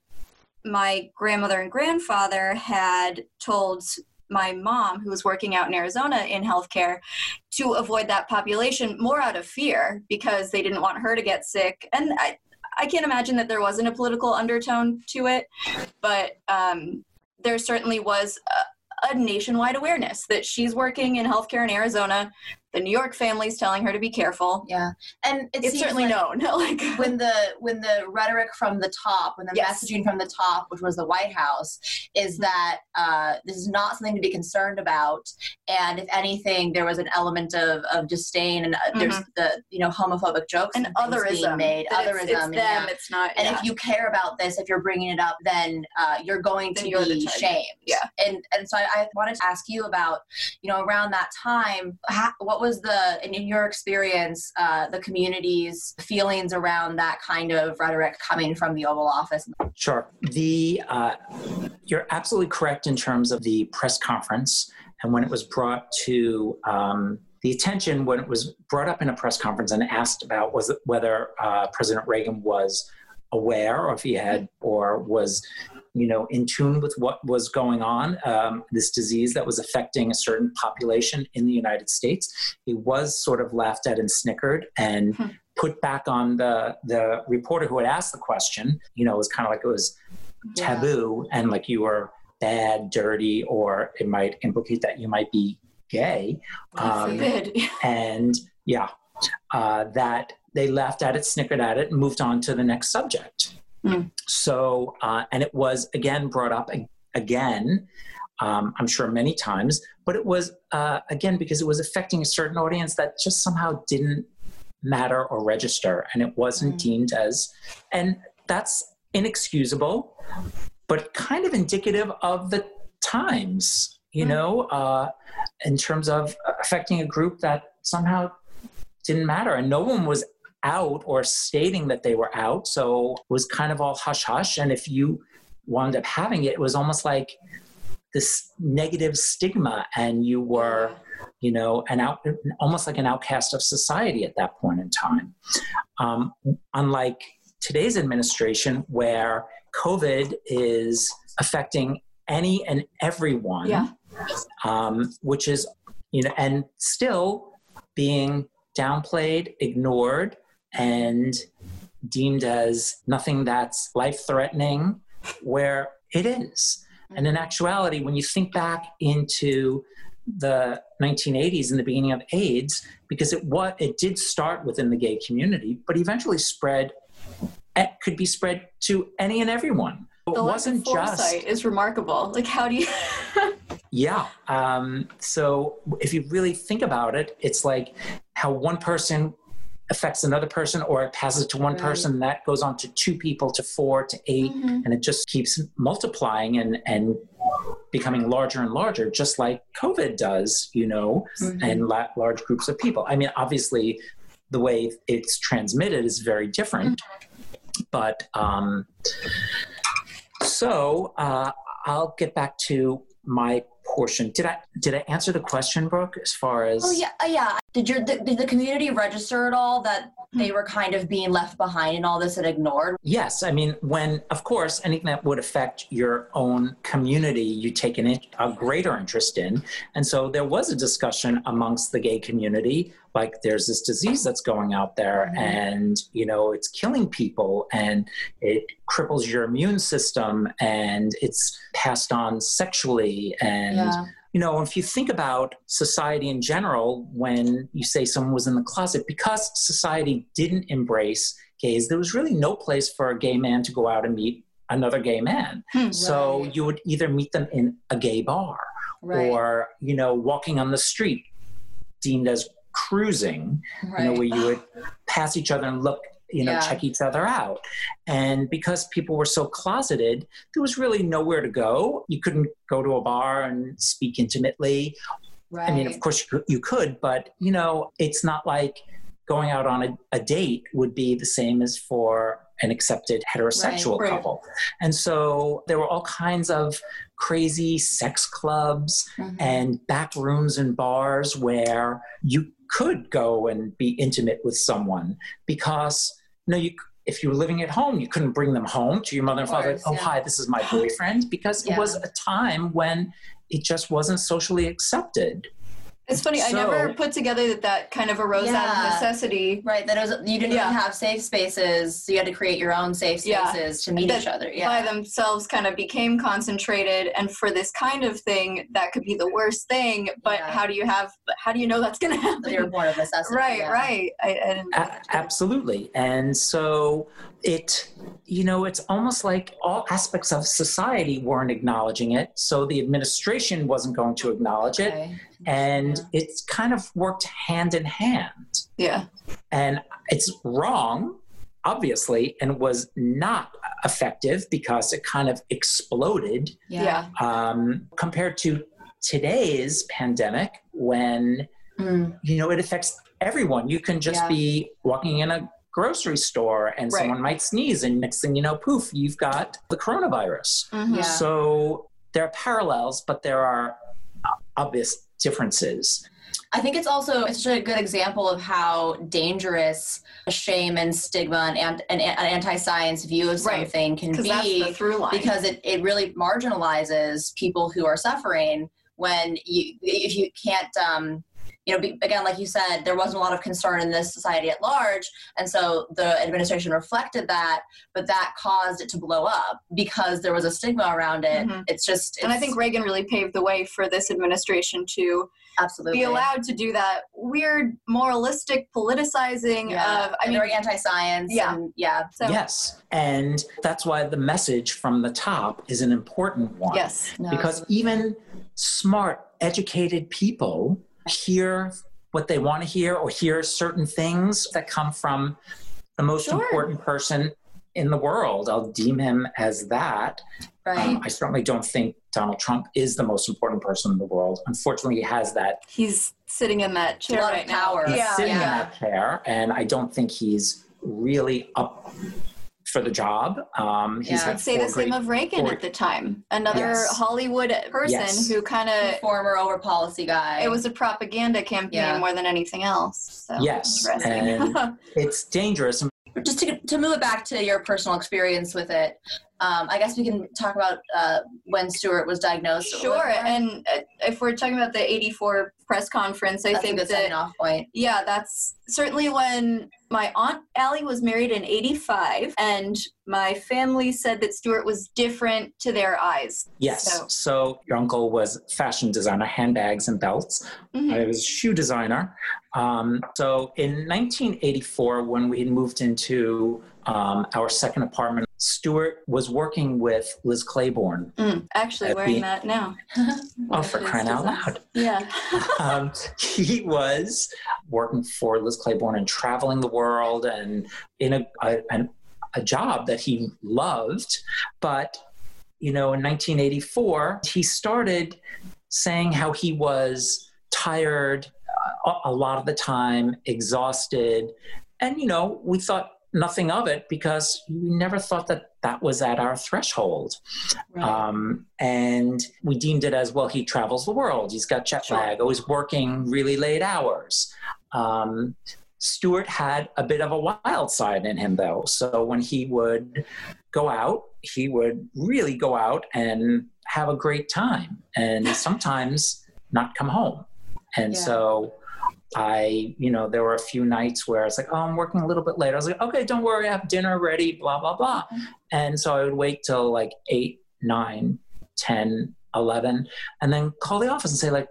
my grandmother and grandfather had told my mom, who was working out in Arizona in healthcare, to avoid that population more out of fear because they didn't want her to get sick. And I, I can't imagine that there wasn't a political undertone to it, but um, there certainly was a, a nationwide awareness that she's working in healthcare in Arizona. The New York family's telling her to be careful. yeah and it It's certainly like- known. [LAUGHS] like when the when the rhetoric from the top, when the Yes. messaging from the top, which was the White House, is that uh, this is not something to be concerned about, and if anything, there was an element of, of disdain and uh, there's the you know homophobic jokes and and, otherism. made, otherism, It's, it's them. yeah. It's not. And yeah. if you care about this, if you're bringing it up, then uh, you're going to Then you're the be shamed. Yeah. And and so I, I wanted to ask you about, you know, around that time, how, what was the in, in your experience, uh, the community's feelings around that kind of rhetoric coming from the Oval Office? Sure. The uh, you're absolutely correct in terms of the press conference and when it was brought to um, the attention when it was brought up in a press conference and asked about was whether uh, President Reagan was aware or if he had or was you know in tune with what was going on um, this disease that was affecting a certain population in the united states he was sort of laughed at and snickered and Hmm. put back on the the reporter who had asked the question you know it was kind of like it was taboo and like you were bad dirty or it might implicate that you might be gay um, [LAUGHS] and yeah, uh, that they laughed at it, snickered at it, and moved on to the next subject. Mm. So, uh, and it was again brought up again, um, I'm sure many times, but it was uh, again because it was affecting a certain audience that just somehow didn't matter or register, and it wasn't Mm. deemed as, and that's inexcusable, but kind of indicative of the times, you Mm. know, uh, in terms of affecting a group that somehow didn't matter. And no one was out or stating that they were out. So it was kind of all hush hush. And if you wound up having it, it was almost like this negative stigma, and you were, you know, an out, almost like an outcast of society at that point in time. Um, unlike today's administration, where COVID is affecting any and everyone, Yeah. um, which is, you know, and still being downplayed, ignored, and deemed as nothing that's life threatening, where it is. And in actuality, when you think back into the 1980s and the beginning of AIDS, because it what it did start within the gay community, but eventually spread, it could be spread to any and everyone. It The wasn't just foresight is remarkable. Like, how do you? [LAUGHS] yeah. Um, so if you really think about it, it's like how one person affects another person, or it passes to one Right. person, that goes on to two people, to four, to 8 Mm-hmm. and it just keeps multiplying and and becoming larger and larger, just like COVID does, you know, Mhm. and la- large groups of people. I mean, obviously, the way it's transmitted is very different, but um, so uh, I'll get back to my portion. Did I did I answer the question, Brooke? As far as Oh yeah, uh, yeah. Did your did, did the community register at all that they were kind of being left behind and all this and ignored? Yes, I mean, when, of course, anything that would affect your own community, you take an, a greater interest in. And so there was a discussion amongst the gay community like, there's this disease that's going out there, Mhm. and, you know, it's killing people, and it cripples your immune system, and it's passed on sexually. And, you know, if you think about society in general, when you say someone was in the closet, because society didn't embrace gays, there was really no place for a gay man to go out and meet another gay man. Hmm. So Right. you would either meet them in a gay bar Right. or, you know, walking on the street deemed as cruising, right. you know, where you would pass each other and look, you know, Yeah. check each other out. And because people were so closeted, there was really nowhere to go. You couldn't go to a bar and speak intimately. right. I mean, of course you could, you could, but you know, it's not like going out on a, a date would be the same as for an accepted heterosexual Right, couple. And so there were all kinds of crazy sex clubs Mhm. and back rooms and bars where you could go and be intimate with someone because know you if you were living at home you couldn't bring them home to your mother and father course, oh yeah. hi this is my boyfriend because it was a time when it just wasn't socially accepted It's funny. I never put together that that kind of arose out of necessity. Right, that it was you didn't Yeah. even have safe spaces, so you had to create your own safe Yeah. spaces to meet That each other. Yeah. By themselves, kind of became concentrated, and for this kind of thing, that could be the worst thing. But Yeah. how do you have? How do you know that's going [LAUGHS] to happen? they were born of necessity. right, yeah. right. I, I didn't. A- absolutely. And so it, you know, it's almost like all aspects of society weren't acknowledging it. So the administration wasn't going to acknowledge it. Okay. And Yeah. it's kind of worked hand in hand. yeah. And it's wrong, obviously, and was not effective because it kind of exploded Yeah. um, compared to today's pandemic when Mm. you know it affects everyone you can just Yeah. be walking in a grocery store and Right. someone might sneeze and next thing you know poof you've got the coronavirus Mhm. Yeah. so there are parallels but there are obvious differences I think it's also it's such a good example of how dangerous shame and stigma and, and, an anti-science view of Right. something can Because that's be the through line. because it, it really marginalizes people who are suffering when you if you can't um you know again like you said there wasn't a lot of concern in this society at large and so the administration reflected that but that caused it to blow up because there was a stigma around it Mhm. it's just and I think Reagan really paved the way for this administration to absolutely be allowed to do that weird moralistic politicizing yeah. of. I and mean, they're anti-science Yeah. and yeah so, yes and that's why the message from the top is an important one yes. No, because even smart educated people hear what they want to hear or hear certain things that come from the most Sure. important person in the world i'll deem him as that right um, i certainly don't think donald trump is the most important person in the world unfortunately he has that He's sitting in that chair A right now. power. he's Yeah. sitting in that chair and i don't think he's really up for the job. Um, he's Yeah. I'd say the same great- of Reagan four- at the time. Another Yes. Hollywood person Yes. who kind of former over policy guy. it was a propaganda campaign Yeah. more than anything else. So Yes, interesting. [LAUGHS] it's dangerous. just to, to move it back to your personal experience with it. Um, I guess we can talk about uh, when Stewart was diagnosed. sure. And uh, if we're talking about the '84 press conference, I that's think a good that sign off point. yeah, that's certainly when my aunt Allie was married in '85, and my family said that Stewart was different to their eyes. Yes. So- So, your uncle was fashion designer, handbags and belts. Mhm. I was a shoe designer. Um, so in 1984, when we had moved into um, our second apartment, Stewart was working with Liz Claiborne. Mm, actually, wearing the- that now. [LAUGHS] Oh, for crying out loud. Yeah. [LAUGHS] um, he was working for Liz Claiborne and traveling the world and in a, a, an- a job that he loved. But, you know, in 1984, he started saying how he was tired a, a lot of the time, exhausted. And, you know, we thought nothing of it because we never thought that that was at our threshold. Um, and we deemed it as well, he travels the world. He's got jet Sure. lag, always working really late hours. Um, Stewart had a bit of a wild side in him, though. So when he would go out, he would really go out and have a great time and sometimes not come home. And Yeah. so I, you know, there were a few nights where I was like, oh, I'm working a little bit late. I was like, okay, don't worry, I have dinner ready, blah, blah, blah. And so I would wait till like 8, 9, 10, 11, and then call the office and say, like,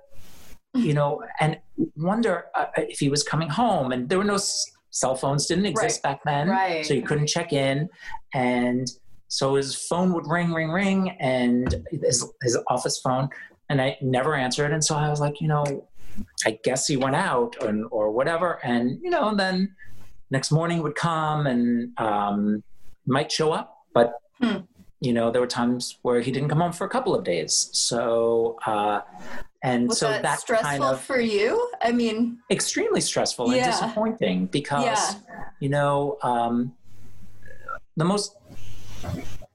you know, and wonder uh, if he was coming home. And there were no s- cell phones, didn't exist back then. Right. So you couldn't check in. And so his phone would ring, ring, ring, and his, his office phone, and I never answered. And so I was like, you know, I guess he went out and, or whatever. And, you know, and then next morning would come and um, might show up. But, Hmm. you know, there were times where he didn't come home for a couple of days. So, uh, and Was so that that stressful kind of for you? I mean, extremely stressful Yeah. and disappointing because Yeah. you know um, the most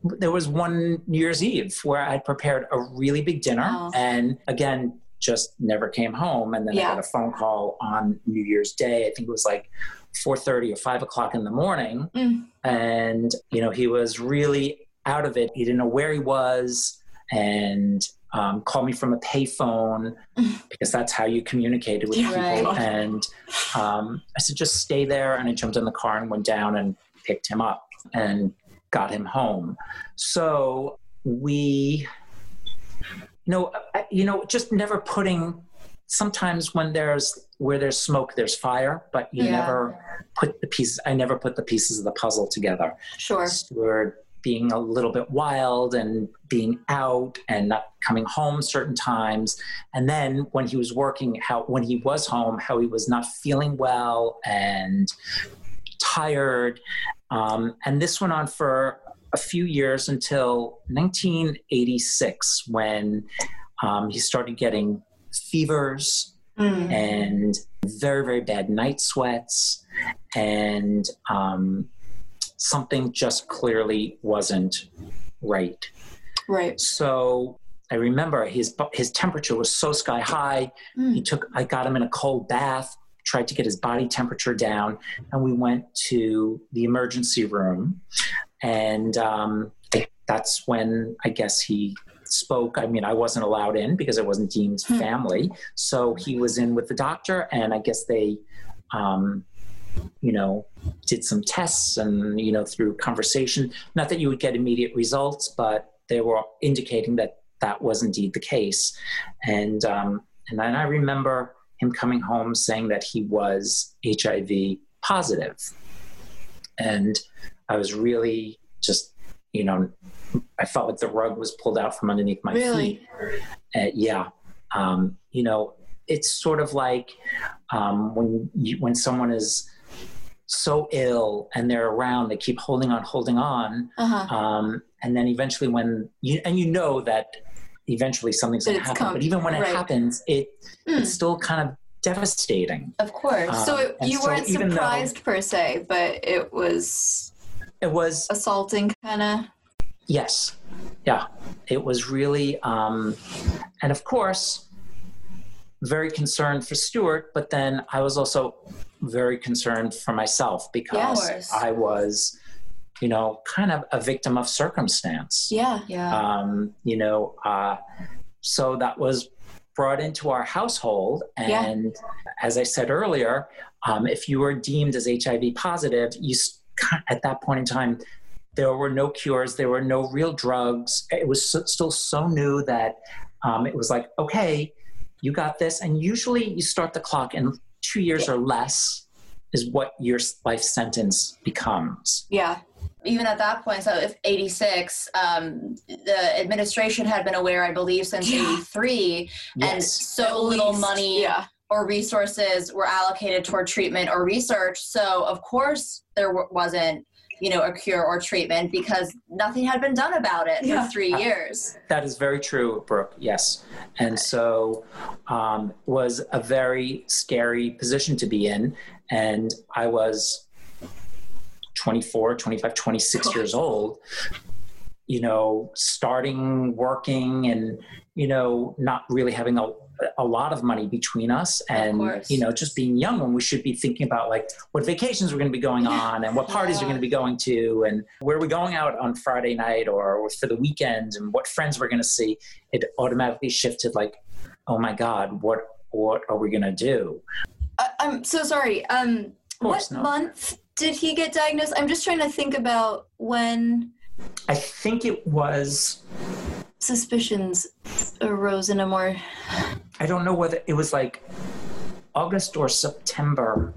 there was one new year's eve where i'd prepared a really big dinner Oh. and again just never came home. And then i got a phone call on new year's day. I think it was like 4.30 or 5 o'clock in the morning. Mm. and you know he was really out of it. He didn't know where he was. And um, called me from a payphone [LAUGHS] because that's how you communicated with people. Right. [LAUGHS] and um, i said just stay there. And i jumped in the car and went down and picked him up and got him home. So we you know I- you know just never putting sometimes when there's where there's smoke there's fire but you Yeah. never put the pieces i never put the pieces of the puzzle together sure. Stewart being a little bit wild and being out and not coming home certain times and then when he was working how when he was home how he was not feeling well and tired um, and this went on for a few years until 1986 when um, he started getting fevers Mm. and very very bad night sweats and um, something just clearly wasn't right Right. so i remember his his temperature was so sky high Mm. he took i got him in a cold bath tried to get his body temperature down and we went to the emergency room and um, that's when i guess he spoke. I mean i wasn't allowed in because i wasn't deemed Hmm. family. So he was in with the doctor and i guess they um, you know did some tests and you know through conversation. Not that you would get immediate results but they were indicating that that was indeed the case. And um, and then i remember him coming home saying that he was hiv positive. And i was really just you know i felt like the rug was pulled out from underneath my Really? feet uh, yeah um, you know it's sort of like um, when you, when someone is so ill and they're around they keep holding on holding on Uh-huh. um, and then eventually when you and you know that eventually something's going to happen come- but even when right. it happens it Hmm. it's still kind of devastating Of course. Um, so it, you weren't though- surprised per se, but it was it was assaulting kind of. Yes. Yeah. It was really, um, and of course, very concerned for Stewart, but then I was also very concerned for myself because course. I was, you know, kind of a victim of circumstance. Yeah. Yeah. Um, you know, uh, so that was brought into our household. Yeah. And as I said earlier, um, if you were deemed as HIV positive, you s- [LAUGHS] at that point in time, there were no cures, there were no real drugs. It was so, still so new that um, it was like, okay, you got this. And usually you start the clock in two years or less is what your life sentence becomes. Yeah. even at that point, so if 86, um, the administration had been aware, I believe, since Yeah. 83, and so little money Yeah. Or resources were allocated toward treatment or research. So, of course, there w- wasn't, you know, a cure or treatment because nothing had been done about it Yeah. for three years. That is very true, Brooke. Yes, and so um, was a very scary position to be in, and I was 24, 25, 26 years old. You know, starting working, and you know, not really having a a lot of money between us and you know just being young when we should be thinking about like what vacations we're going to be going [LAUGHS] on and what parties we're going to be going to and where we're going out on friday night or for the weekend and what friends we're going to see it automatically shifted like oh my god what what are we going to do I, I'm so sorry. Um, what not. month did he get diagnosed? I'm just trying to think about when i think it was suspicions arose in a more. I don't know whether it was like august or september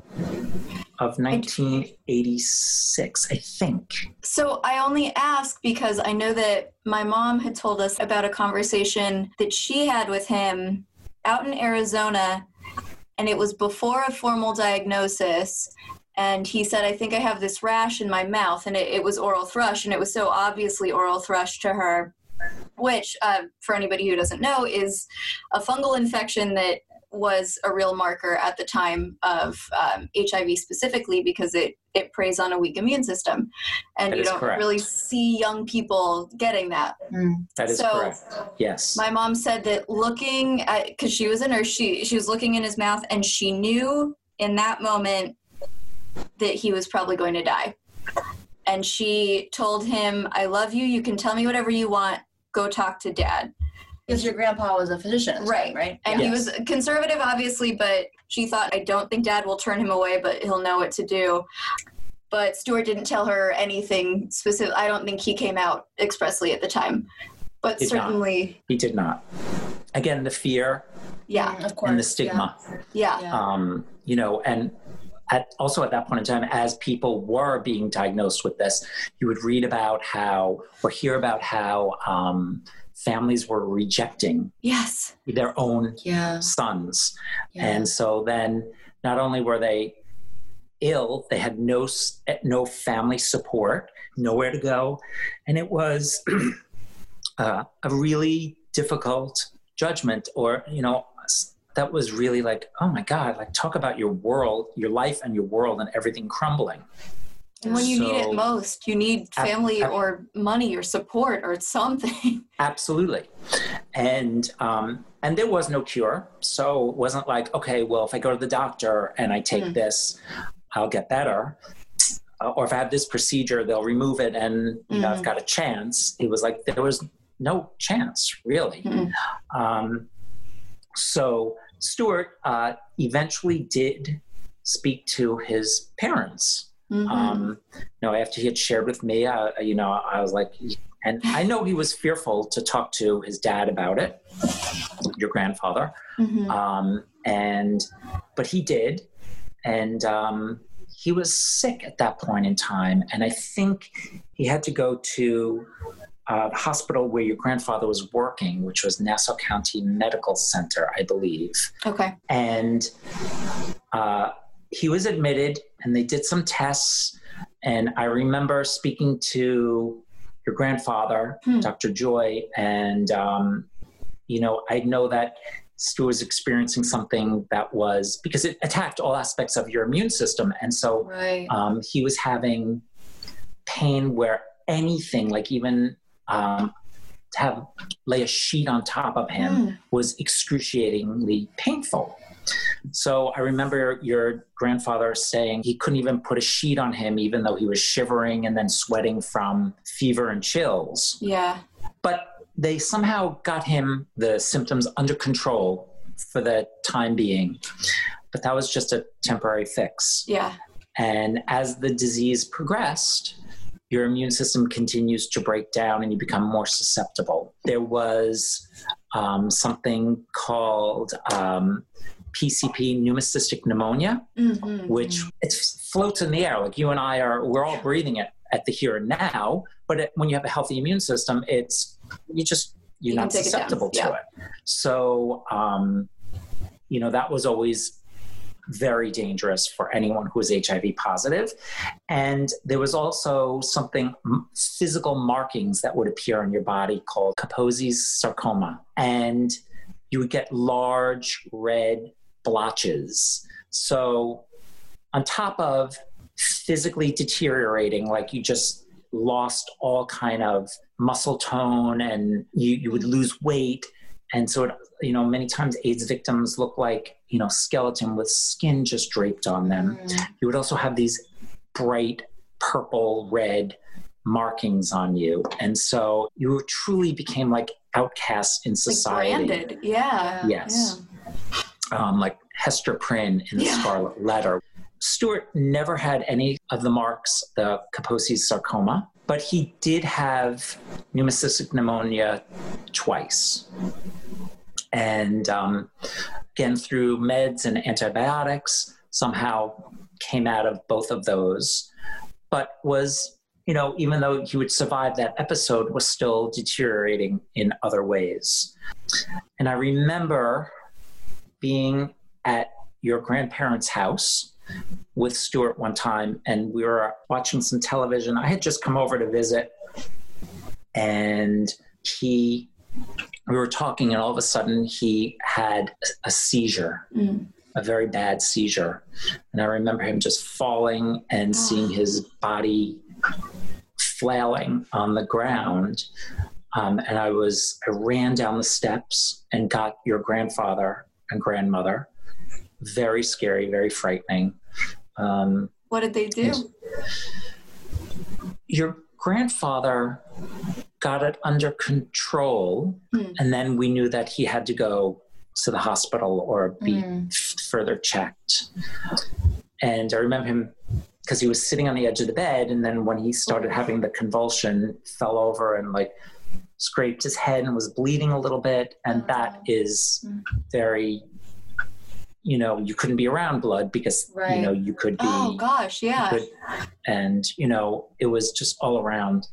of 1986 i think So I only ask because I know that my mom had told us about a conversation that she had with him out in Arizona, and it was before a formal diagnosis. And he said, I think I have this rash in my mouth, and it, it was oral thrush, and it was so obviously oral thrush to her, which, uh, for anybody who doesn't know, is a fungal infection that was a real marker at the time of um, HIV specifically because it, it preys on a weak immune system. And That you don't correct. really see young people getting that. that is So- correct yes My mom said that looking at, because she was a nurse, she, she was looking in his mouth and she knew in that moment that he was probably going to die. And she told him, I love you. You can tell me whatever you want. Go talk to dad. Because your grandpa was a physician, Right. time, right? And he was conservative, obviously, but she thought, I don't think dad will turn him away, but he'll know what to do. But Stewart didn't tell her anything specific. I don't think he came out expressly at the time. But Did not. certainly, he did not again the fear yeah, Mm, of course. and the stigma yeah, Yeah. um, you know, and at, also at that point in time, as people were being diagnosed with this, you would read about how or hear about how um, families were rejecting yes, their own Yeah. sons, yeah. and so then not only were they ill, they had no no family support, nowhere to go, and it was [CLEARS THROAT] uh, a really difficult judgment, or you know. That was really like, oh my God, like talk about your world, your life and your world and everything crumbling. And when you need it most, you need family ab- or money or support or [LAUGHS] something. Absolutely. And um, and there was no cure. So it wasn't like, okay, well, if I go to the doctor and I take Mm. this, I'll get better. Uh, or if I have this procedure, they'll remove it and you know, I've got a chance. It was like there was no chance, really. Mm. Um, so Stewart uh, eventually did speak to his parents Mhm. um, you know, after he had shared with me, uh, you know, I was like, and I know he was fearful to talk to his dad about it, your grandfather, Mhm. um, and but he did, and um, he was sick at that point in time, and I think he had to go to uh, the hospital where your grandfather was working, which was Nassau County Medical Center, I believe Okay. and uh, he was admitted and they did some tests and i remember speaking to your grandfather Hmm. dr joy and um, you know i know that stu was experiencing something that was because it attacked all aspects of your immune system and so right. um, he was having pain where anything, like even um, to have lay a sheet on top of him, Mm. was excruciatingly painful. So I remember your grandfather saying he couldn't even put a sheet on him, even though he was shivering and then sweating from fever and chills. Yeah. But they somehow got him the symptoms under control for the time being. But that was just a temporary fix. Yeah. And as the disease progressed, your immune system continues to break down and you become more susceptible. There was um, something called um, PCP pneumocystic pneumonia, Mhm. which it floats in the air. Like you and I are, we're all breathing it at the here and now. But it, when you have a healthy immune system, it's you just you're You not take it susceptible to yeah. it. So um, you know that was always very dangerous for anyone who was HIV positive. And there was also something physical markings that would appear on your body called Kaposi's sarcoma, and you would get large red blotches. So on top of physically deteriorating, like you just lost all kind of muscle tone and you, you would lose weight. And so, it, you know, many times AIDS victims look like, you know, skeleton with skin just draped on them. You would also have these bright purple, red markings on you. And so you truly became like outcasts in Like society. branded. Yeah. Yes. Um, like Hester Prynne in The Yeah. Scarlet Letter. Stewart never had any of the marks, the Kaposi's sarcoma, but he did have pneumocystic pneumonia twice. And um, again, through meds and antibiotics, somehow came out of both of those, but was, you know, even though he would survive that episode, was still deteriorating in other ways. And I remember being at your grandparents' house with Stewart one time, and we were watching some television. I had just come over to visit, and he, we were talking, and all of a sudden he had a seizure, Mm. a very bad seizure. And I remember him just falling and seeing his body flailing on the ground. Um, and I was, I ran down the steps and got your grandfather and grandmother. Very scary, very frightening. Um, What did they do? your grandfather got it under control, Hmm. and then we knew that he had to go to the hospital or be Mm. f- further checked. And I remember him because he was sitting on the edge of the bed, and then when he started having the convulsion, fell over and like scraped his head and was bleeding a little bit, and that is very. You know, you couldn't be around blood because you know you could be Oh gosh, yeah. could- and you know it was just all around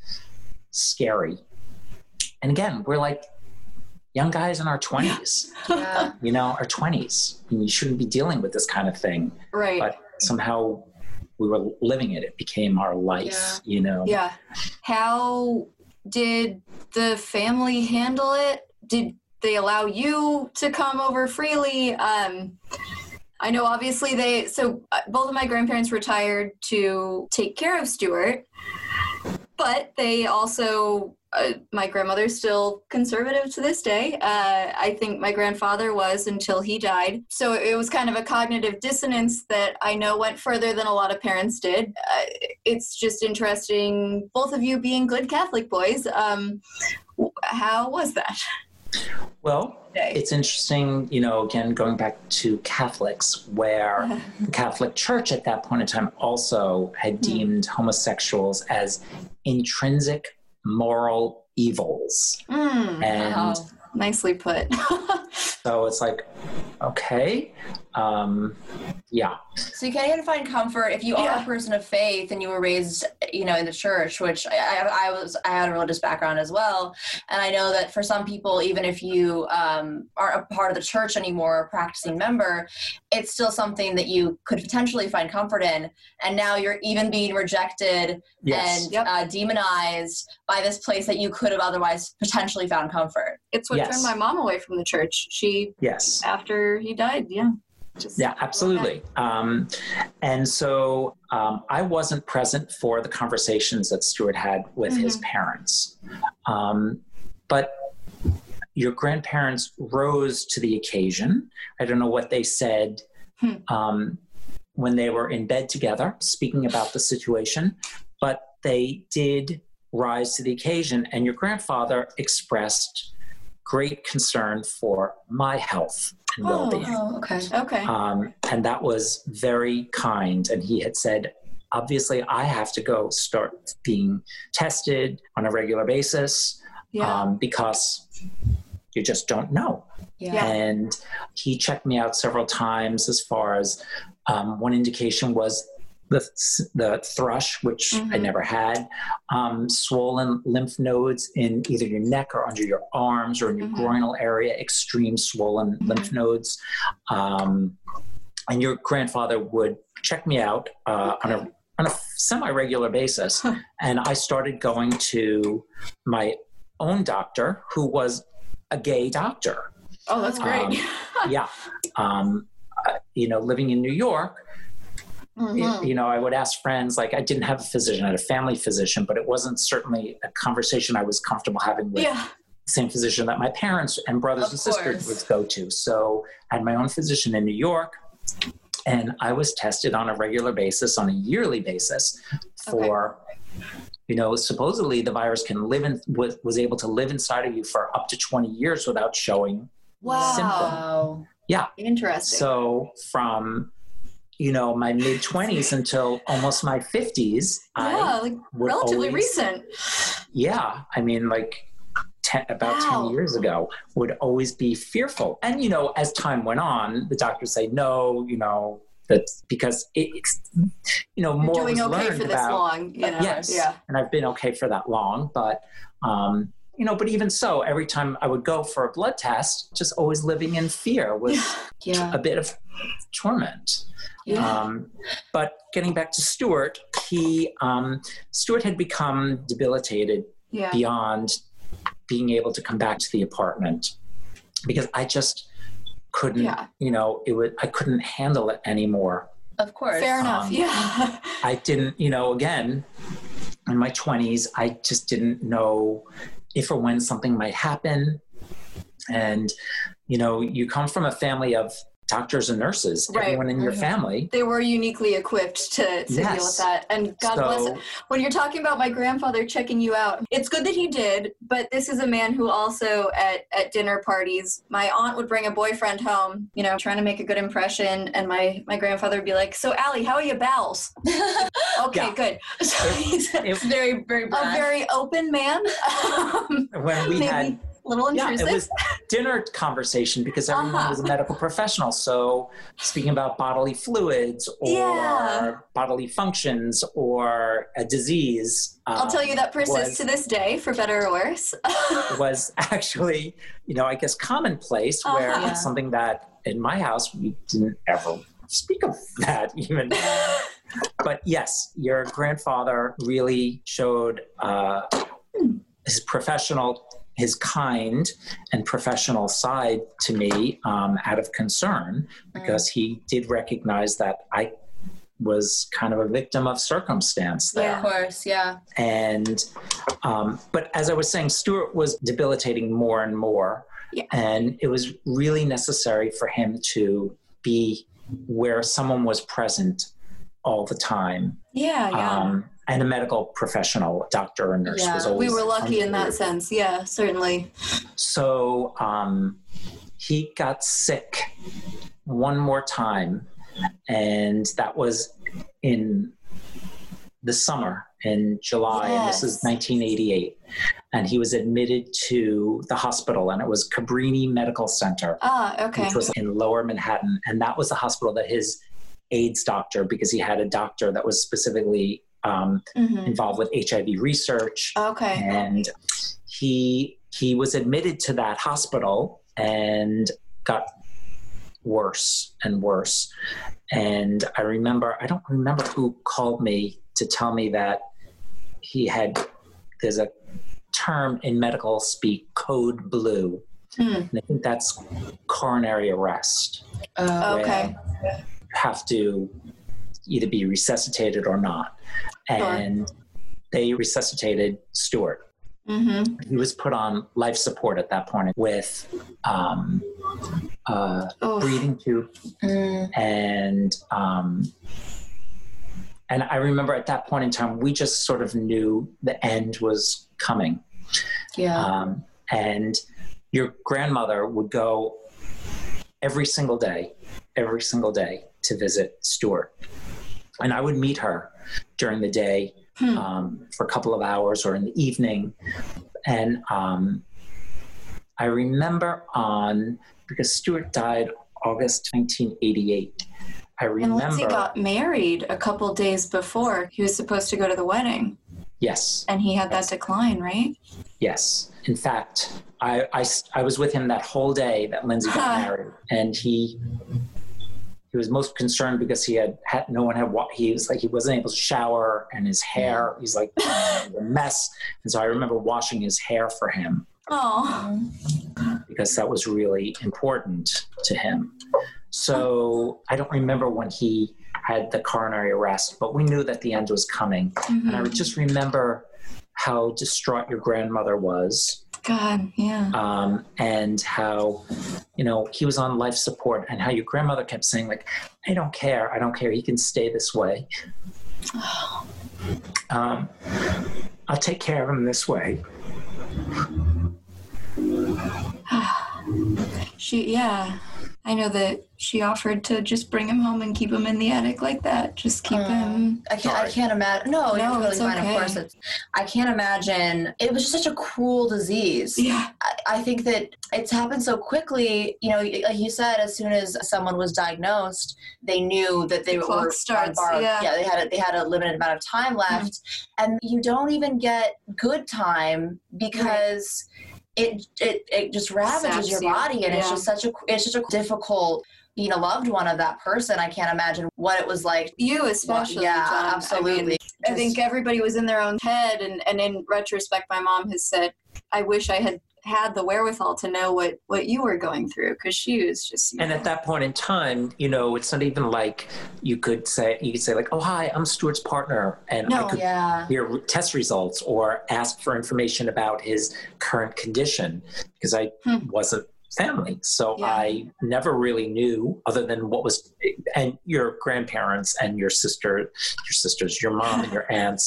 scary and again we're like young guys in our 20s [LAUGHS] Yeah. you know our 20s and you shouldn't be dealing with this kind of thing Right. but somehow we were living it it became our life yeah. you know Yeah. How did the family handle it? Did they allow you to come over freely? Um, I know obviously they, so uh, both of my grandparents retired to take care of Stewart, but they also, uh, my grandmother's still conservative to this day. Uh, I think my grandfather was until he died. So it was kind of a cognitive dissonance that I know went further than a lot of parents did. Uh, it's just interesting, both of you being good Catholic boys. Um, how was that? [LAUGHS] well it's interesting you know again going back to catholics where the [LAUGHS] catholic church at that point in time also had deemed homosexuals as intrinsic moral evils Mm, and Wow. nicely put. [LAUGHS] So it's like, okay, um, yeah, So you can't even find comfort if you are a person of faith and you were raised, you know, in the church, which I, I, I was. I had a religious background as well, and I know that for some people, even if you um, aren't a part of the church anymore, a practicing member, it's still something that you could potentially find comfort in. And now you're even being rejected yes, and Yep. uh, demonized by this place that you could have otherwise potentially found comfort. it's what Yes. turned my mom away from the church. She, yes, after he died, yeah. Just Yeah, absolutely. Um, and so um, I wasn't present for the conversations that Stewart had with his parents. Um, but your grandparents rose to the occasion. I don't know what they said Hmm. um, when they were in bed together speaking about the situation, but they did rise to the occasion. And your grandfather expressed great concern for my health and well being. Oh, okay. Okay. Um, and that was very kind. And he had said, obviously, I have to go start being tested on a regular basis yeah. um, because you just don't know. Yeah. And he checked me out several times as far as um, one indication was the, the thrush, which I Mhm. never had, um, swollen lymph nodes in either your neck or under your arms or in your Mhm. groinal area, extreme swollen lymph nodes. Um, and your grandfather would check me out uh, on a on a semi-regular basis, Huh. and I started going to my own doctor, who was a gay doctor. oh, that's great. Um, [LAUGHS] yeah, um, uh, you know, living in New York, Mhm. you know, I would ask friends. Like, I didn't have a physician; I had a family physician, but it wasn't certainly a conversation I was comfortable having with Yeah. the same physician that my parents and brothers Of and sisters course. would go to. So I had my own physician in New York, and I was tested on a regular basis, on a yearly basis, for. You know, supposedly the virus can live in was, was able to live inside of you for up to 20 years without showing Wow. Wow. Interesting. So from you know my mid 20s until almost my 50s, yeah, I like relatively always- recent. yeah, I mean like ten, about Wow. 10 years ago would always be fearful. And you know, as time went on, the doctors say no, you know, that's because it, it's you know You're more doing was okay learned for this about long. You know? yes Yeah. and i've been okay for that long but um you know but even so every time i would go for a blood test just always living in fear was Yeah. a bit of torment Yeah. um, but getting back to Stewart, he um, Stewart had become debilitated Yeah. beyond being able to come back to the apartment because I just couldn't. Yeah. You know, it would I couldn't handle it anymore. Of course. Fair enough. Um, yeah. I didn't. You know, again, in my twenties, I just didn't know if or when something might happen, and you know, you come from a family of doctors and nurses. Right. Everyone in your Mhm. family. they were uniquely equipped to, to deal with Yes. that. And God bless So- it. When you're talking about my grandfather checking you out, it's good that he did, but this is a man who also at, at dinner parties, my aunt would bring a boyfriend home, you know, trying to make a good impression. And my, my grandfather would be like, So, Allie, how are your bowels? [LAUGHS] okay, Yeah. good. [LAUGHS] So he's It- Very, very brash. very open man. Um, [LAUGHS] when we maybe had a little yeah, it was dinner conversation because everyone Uh-huh. was a medical professional. So speaking about bodily fluids or Yeah. bodily functions or a disease. I'll tell um, you that persists was- to this day, for better or worse. [LAUGHS] was actually, you know, I guess commonplace where Uh-huh. it's something that in my house we didn't ever speak of [LAUGHS] that even. but yes, your grandfather really showed uh, his professional, his kind and professional side to me um, out of concern because he did recognize that I was kind of a victim of circumstance there Of course, yeah. and um, but as i was saying stewart was debilitating more and more Yeah. and it was really necessary for him to be where someone was present all the time yeah, yeah. um, and a medical professional doctor or nurse was Yeah, always we were lucky in that sense. Yeah, certainly. so um, he got sick one more time and that was in the summer in July, and this is 1988. And he was admitted to the hospital, and it was Cabrini Medical Center, Ah, okay. which was in Lower Manhattan, and that was the hospital that his AIDS doctor, because he had a doctor that was specifically um, Mhm. involved with HIV research, Okay. and he he was admitted to that hospital and got worse and worse and i remember i don't remember who called me to tell me that he had there's a term in medical speak code blue Hmm. And I think that's coronary arrest. Oh, Okay. Have to either be resuscitated or not. And they resuscitated Stewart. Mm-hmm. He was put on life support at that point with um, uh, breathing tube Mm. and um, and I remember at that point in time, we just sort of knew the end was coming. yeah. Um, and your grandmother would go every single day, every single day to visit Stewart, and I would meet her during the day Hmm. um, for a couple of hours or in the evening, and um, I remember on because Stewart died August 1988. I remember. and. Lindsay got married a couple days before he was supposed to go to the wedding, yes, and he had that decline, right? yes. In fact, I, I, I was with him that whole day that Lindsay got married, and he he was most concerned because he had, had no one had wa- he was like he wasn't able to shower and his hair he's like a mess. And so i remember washing his hair for him. Oh, because that was really important to him. So i don't remember when he had the coronary arrest but we knew that the end was coming. And i Mhm. would just remember how distraught your grandmother was God, yeah. um, and how you know he was on life support and how your grandmother kept saying like i don't care i don't care he can stay this way [SIGHS] um, i'll take care of him this way [SIGHS] She, yeah. I know that she offered to just bring him home and keep him in the attic like that. Just keep him. I can't. I can't imagine. No, No, you're totally it's fine. okay. Of course, it's. I can't imagine. It was just such a cruel disease. Yeah. I, I think that it's happened so quickly. You know, like you said, as soon as someone was diagnosed, they knew that they The were clock starts, borrowed- yeah. they had a, they had a limited amount of time left, mm-hmm. and you don't even get good time because. It, it it just ravages your body and it's just such a it's such a difficult being a loved one of that person i can't imagine what it was like You especially. yeah John. I mean, absolutely I, think everybody was in their own head, and, and in retrospect, my mom has said, "I wish I had had the wherewithal to know what what you were going through," because she was just. and know, at that point in time you know it's not even like you could say you could say like oh hi i'm stewart's partner and i could yeah hear test results or ask for information about his current condition because I Hmm. wasn't family. So Yeah. I never really knew other than what was and your grandparents and your sister your sisters, your mom and your [LAUGHS] aunts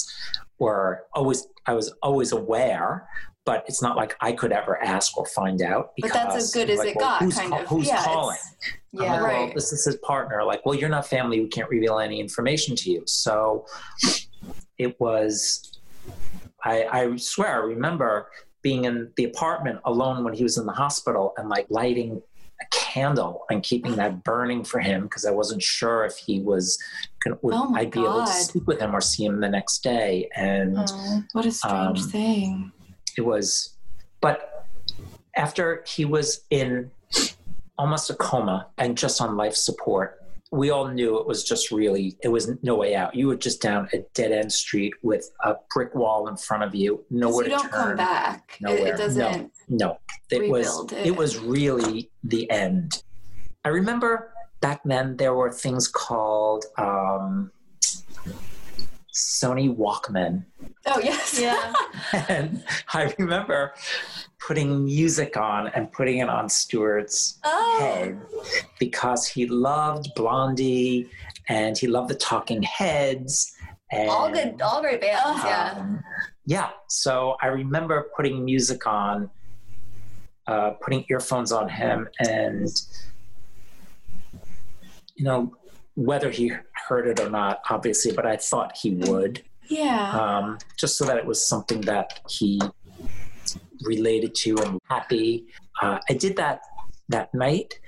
were always I was always aware, but it's not like I could ever ask or find out but that's as good as like, it well, got, who's, kind call- of. who's yeah, calling? yeah like, well, Right. this is his partner. Like, well, you're not family. We can't reveal any information to you. So it was, I, I swear, I remember being in the apartment alone when he was in the hospital and like lighting a candle and keeping that burning for him because I wasn't sure if he was, gonna, would Oh I'd be able to God. sleep with him or see him the next day. And Oh. What a strange Um, thing. It was but after he was in almost a coma and just on life support we all knew it was just really it was no way out you were just down a dead end street with a brick wall in front of you, nowhere you to don't turn come back. It, Nowhere. it doesn't. no it was it. it. was really the end i remember back then there were things called um, sony walkman Oh yes. Yeah. [LAUGHS] and I remember putting music on and putting it on Stewart's Oh. head because he loved Blondie and he loved the Talking Heads. And, all good all great bands yeah um, yeah. So I remember putting music on, uh, putting earphones on him, and you know whether he heard it or not, obviously, but I thought he would Yeah. um, just so that it was something that he related to and happy. Uh, I did that that night,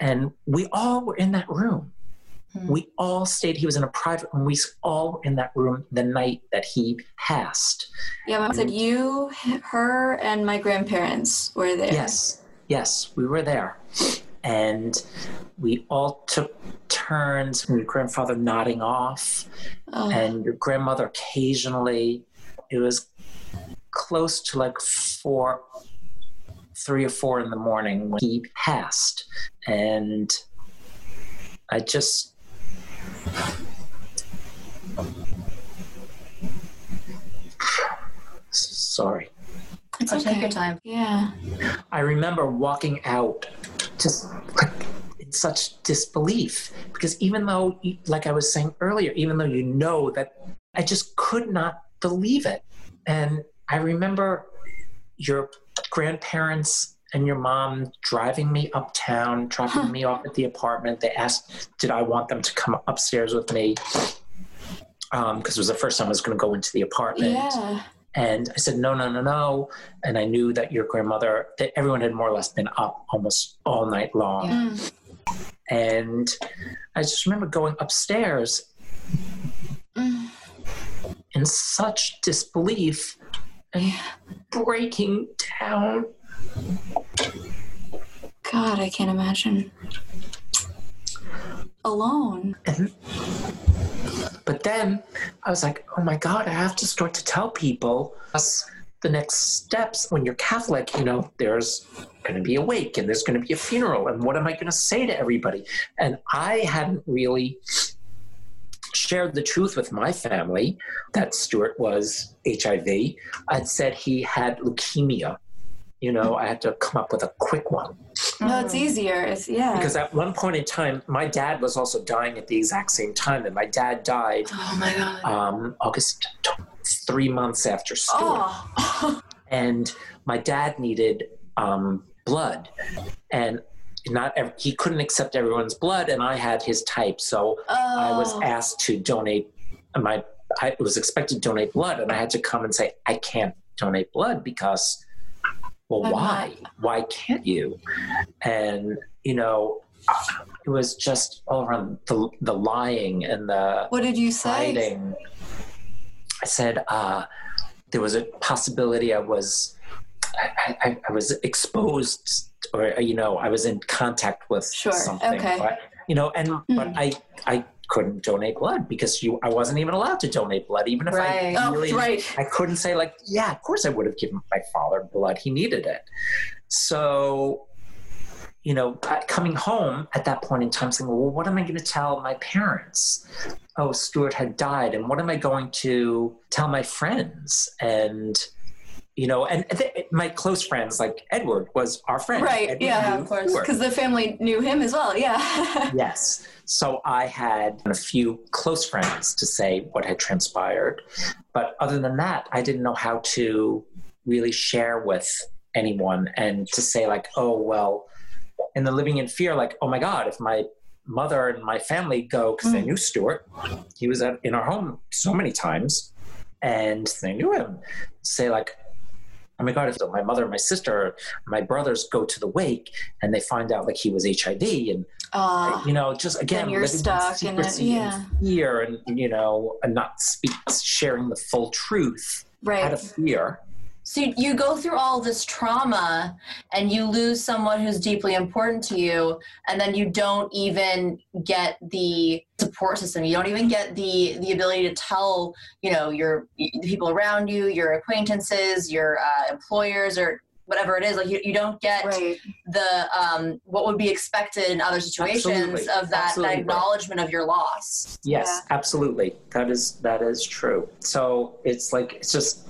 and we all were in that room. Hmm. We all stayed. He was in a private room. We all were in that room the night that he passed. yeah. Mom said you, her, and my grandparents were there. Yes, yes, we were there, and we all took turns. And your grandfather nodding off, Oh. and your grandmother occasionally it was close to like four three or four in the morning when he passed. And I just. [SIGHS] Sorry. It's Oh, take okay. your time. Yeah. I remember walking out just like in such disbelief because even though, like I was saying earlier, even though you know that I just could not believe it. And I remember your grandparents and your mom driving me uptown, dropping Huh. me off at the apartment. They asked, did I want them to come upstairs with me? Um, because it was the first time I was going to go into the apartment. Yeah. And I said, no, no, no, no. And I knew that your grandmother, that everyone had more or less been up almost all night long. And I just remember going upstairs Mm. in such disbelief and breaking down. God, I can't imagine. Alone. And, but then I was like, oh my God, I have to start to tell people the next steps. When you're Catholic, you know, there's going to be a wake and there's going to be a funeral. And what am I going to say to everybody? And I hadn't really shared the truth with my family that Stewart was HIV. I'd said he had leukemia. You know, I had to come up with a quick one No, it's easier. It's yeah. because at one point in time, my dad was also dying at the exact same time, and my dad died oh my god. um, August t- three months after Stewart, Oh. [LAUGHS] and my dad needed um, blood, and not ev- he couldn't accept everyone's blood, and I had his type, so I was Oh. asked to donate my. I was expected to donate blood, and I had to come and say I can't donate blood because, well, Why why? Can't you? And you know, it was just all around the the lying and the What did you say? hiding. I said uh, there was a possibility I was I, I, I was exposed or you know I was in contact with Sure, something. okay. But, you know, and but Mhm. I I couldn't donate blood because you I wasn't even allowed to donate blood even if Right. I Oh, really right. I couldn't say like, yeah, of course I would have given my father blood. He needed it. So, you know, coming home at that point in time, saying, well, what am I going to tell my parents? Oh, Stewart had died, and what am I going to tell my friends? And you know, and th- my close friends, like Edward, was our friend. Right, Edward yeah, of course. Because the family knew him as well. Yeah. [LAUGHS] Yes. So I had a few close friends to say what had transpired. But other than that, I didn't know how to really share with anyone and to say, like, oh, well, in the living in fear, like, oh my God, if my mother and my family go, because they Mm. knew Stewart, he was at, in our home so many times and they knew him, say, like, oh my god if my mother my sister my brothers go to the wake and they find out like he was hiv and Uh, you know, just again, you're stuck in it, yeah. and fear, and you know, and not speak, sharing the full truth out of fear. So you, go through all this trauma and you lose someone who's deeply important to you, and then you don't even get the support system. You don't even get the the ability to tell you know your the people around you, your acquaintances, your uh, employers, or whatever it is. Like you, you don't get Right. the um, what would be expected in other situations Absolutely. of that, that Absolutely. acknowledgement of your loss. Yes, absolutely. That is that is true. So it's like it's just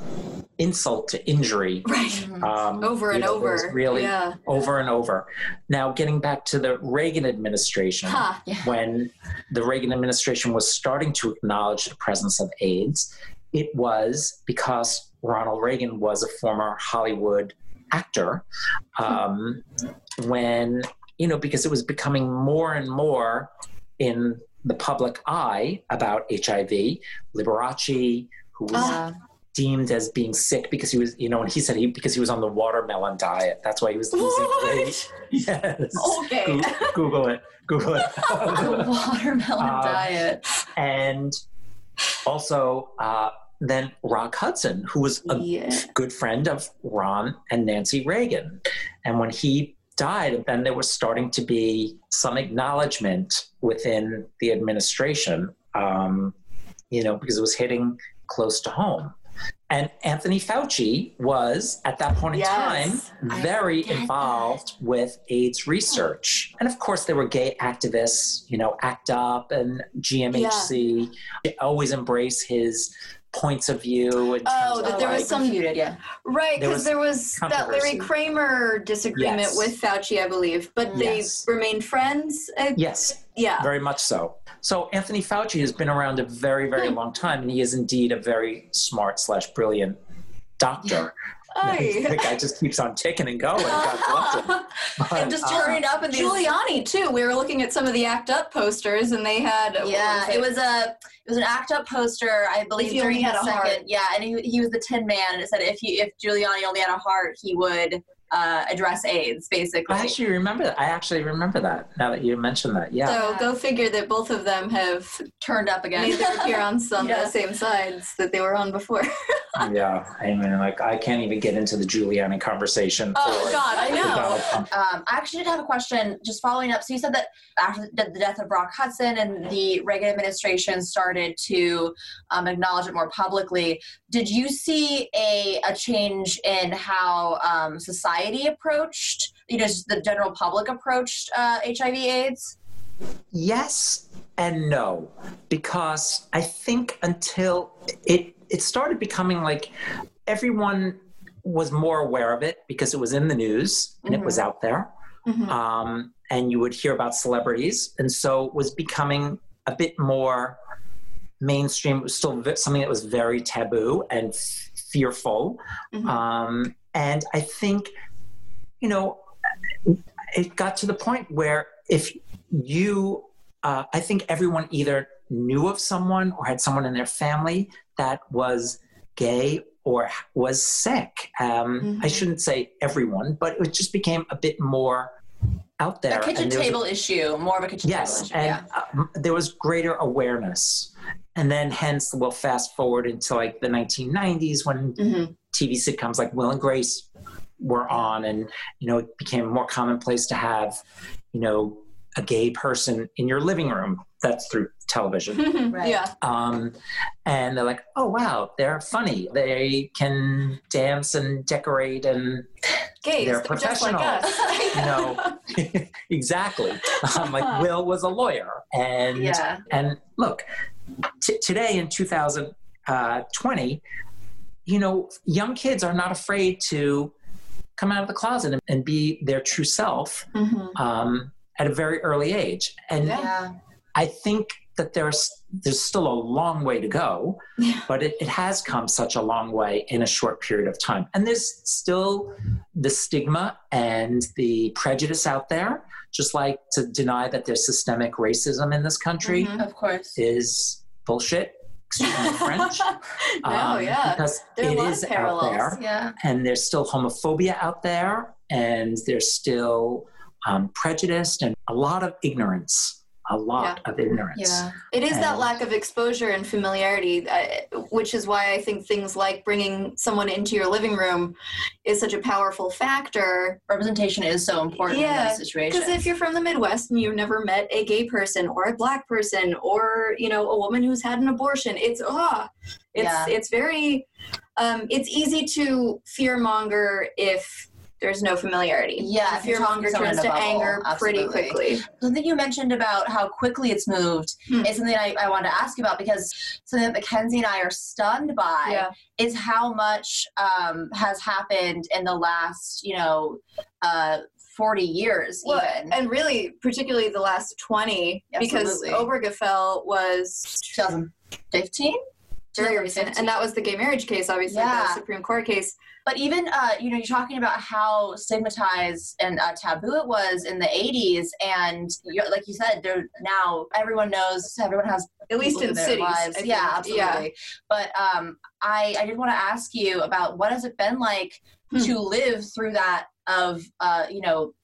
insult to injury. Right. Um, Over and know, over. really Yeah. over and over. Now, getting back to the Reagan administration. Ha. when the Reagan administration was starting to acknowledge the presence of AIDS, it was because Ronald Reagan was a former Hollywood actor. Um, when, you know, because it was becoming more and more in the public eye about HIV, Liberace, who was Ah. deemed as being sick because he was, you know, and he said he because he was on the watermelon diet. That's why he was losing weight. [LAUGHS] Yes. Okay. Goo- Google it. Google it. [LAUGHS] the watermelon Um, diet. and also uh, then Rock Hudson, who was a Yeah. good friend of Ron and Nancy Reagan. And when he died, then there was starting to be some acknowledgement within the administration, um, you know, because it was hitting close to home. And Anthony Fauci was, at that point in Yes. time, very involved with AIDS research. And of course, there were gay activists, you know, ACT UP and GMHC. They always embrace his points of view. In Oh, terms that of, there was like, some Refuted, yeah. right There because was there was that Larry. Kramer disagreement Yes. with Fauci, I believe, but they Yes. remained friends. Uh, Yes, yeah. very much so. So Anthony Fauci has been around a very, very long time, and he is indeed a very smart slash brilliant doctor. Aye. the guy just keeps on ticking and going. God bless him. [LAUGHS] But, And just uh, turning up in these Giuliani too. We were looking at some of the ACT UP posters, and they had Yeah, it was a it was an act up poster, I believe. If he only had his a heart. yeah, and he, he was the Tin Man, and it said if he if Giuliani only had a heart, he would uh, address AIDS, basically. I actually remember that. I actually remember that now that you mentioned that. Yeah. So go figure that both of them have turned up again. [LAUGHS] made their on some Yeah. the same sides that they were on before. [LAUGHS] yeah. I mean, like, I can't even get into the Giuliani conversation. Oh, or God, I know. Um, I actually did have a question just following up. So you said that after the the death of Rock Hudson and the Reagan administration started to um, acknowledge it more publicly, did you see a, a change in how um, society approached, you know, the general public approached uh, HIV AIDS? Yes and no, because I think until it it started becoming like everyone was more aware of it because it was in the news and it was out there, Mhm. um, and you would hear about celebrities, and so it was becoming a bit more mainstream. It was still something that was very taboo and f- fearful, Mhm. um, and I think you know it got to the point where if you uh, i think everyone either knew of someone or had someone in their family that was gay or was sick um, i Mhm. shouldn't say everyone but it just became a bit more out there A kitchen and there was a- table issue, more of a kitchen yes table issue. and yeah. um, there was greater awareness and then hence we'll fast forward into like the 1990s when Mhm. TV sitcoms like Will and Grace were on, and you know it became more commonplace to have, you know, a gay person in your living room. That's through television. [LAUGHS] Right. Yeah. Um, and they're like, oh wow, they're funny. They can dance and decorate, and Gays, They're they're just like professional. us. [LAUGHS] you know, [LAUGHS] exactly. Um, like Will was a lawyer, and Yeah. and look, t- today in 2020, you know, young kids are not afraid to come out of the closet and, and be their true self Mhm. um, at a very early age. And Yeah. I think that there's there's still a long way to go, Yeah. but it, it has come such a long way in a short period of time. And there's still the stigma and the prejudice out there, just like to deny that there's systemic racism in this country Mhm. Of course. is bullshit. Excuse French. [LAUGHS] no, um, yeah. Because There it is out there Yeah. and there's still homophobia out there, and there's still um, prejudice and a lot of ignorance. A lot of ignorance. Yeah. It is that lack of exposure and familiarity, uh, which is why I think things like bringing someone into your living room is such a powerful factor. Representation is so important in Yeah, this situation. Because if you're from the Midwest and you've never met a gay person or a black person or you know a woman who's had an abortion, it's ah, it's Yeah. it's very, um, it's easy to fear monger if there's no familiarity. Yeah, if you're fear monger talking someone turns to bubble, anger pretty quickly. something you mentioned about how quickly it's moved Hmm. is something I, I wanted to ask you about because something that Mackenzie and I are stunned by Yeah. is how much um, has happened in the last, you know, uh, 40 years Well, even. and really, particularly the last 20, Absolutely. because Obergefell was 2015? Very recent. And that was the gay marriage case, obviously, Yeah. the Supreme Court case. But even, uh, you know, you're talking about how stigmatized and uh, taboo it was in the 80s. And you're, like you said, there now everyone knows, everyone has At least in cities. lives. Yeah, absolutely. But um, I, I did want to ask you about what has it been like Hmm. to live through that of, uh, you know,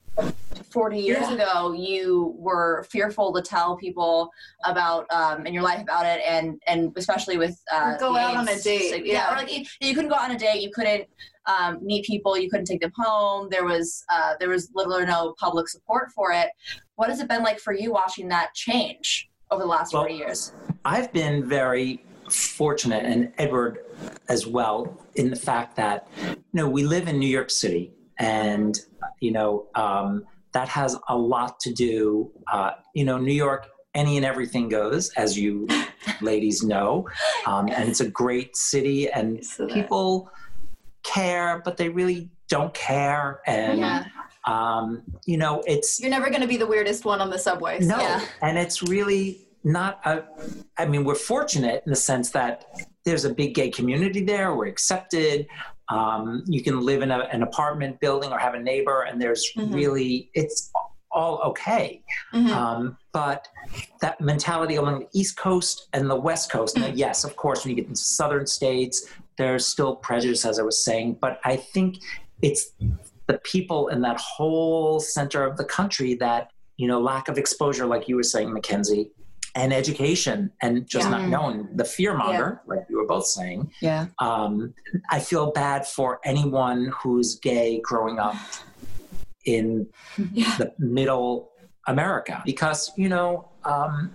40 years Yeah. ago you were fearful to tell people about um, in your life about it and and especially with uh, go out on a AIDS date, sig- yeah. or like you, you couldn't go out on a date you couldn't um, meet people you couldn't take them home there was uh, there was little or no public support for it what has it been like for you watching that change over the last Well, 40 years I've been very fortunate, and Edward as well, in the fact that you know we live in New York City, and you know um, that has a lot to do. Uh, you know, New York, any and everything goes, as you [LAUGHS] ladies know, um, and it's a great city, and So people care, but they really don't care, and Yeah. um, you know, it's You're never going to be the weirdest one on the subway. so- no, Yeah. and it's really not a. I mean, we're fortunate in the sense that there's a big gay community there. We're accepted. Um, you can live in a, an apartment building or have a neighbor, and there's Mhm. really it's all okay. Mhm. Um, but that mentality along the East Coast and the West Coast, now, yes, of course, when you get into southern states, there's still prejudice, as I was saying, but I think it's the people in that whole center of the country that, you know, lack of exposure, like you were saying, Mackenzie, and education and just Yeah. not knowing the fear monger, like you were both saying. Yeah. Um, I feel bad for anyone who's gay growing up in [LAUGHS] Yeah. the middle America because you know um,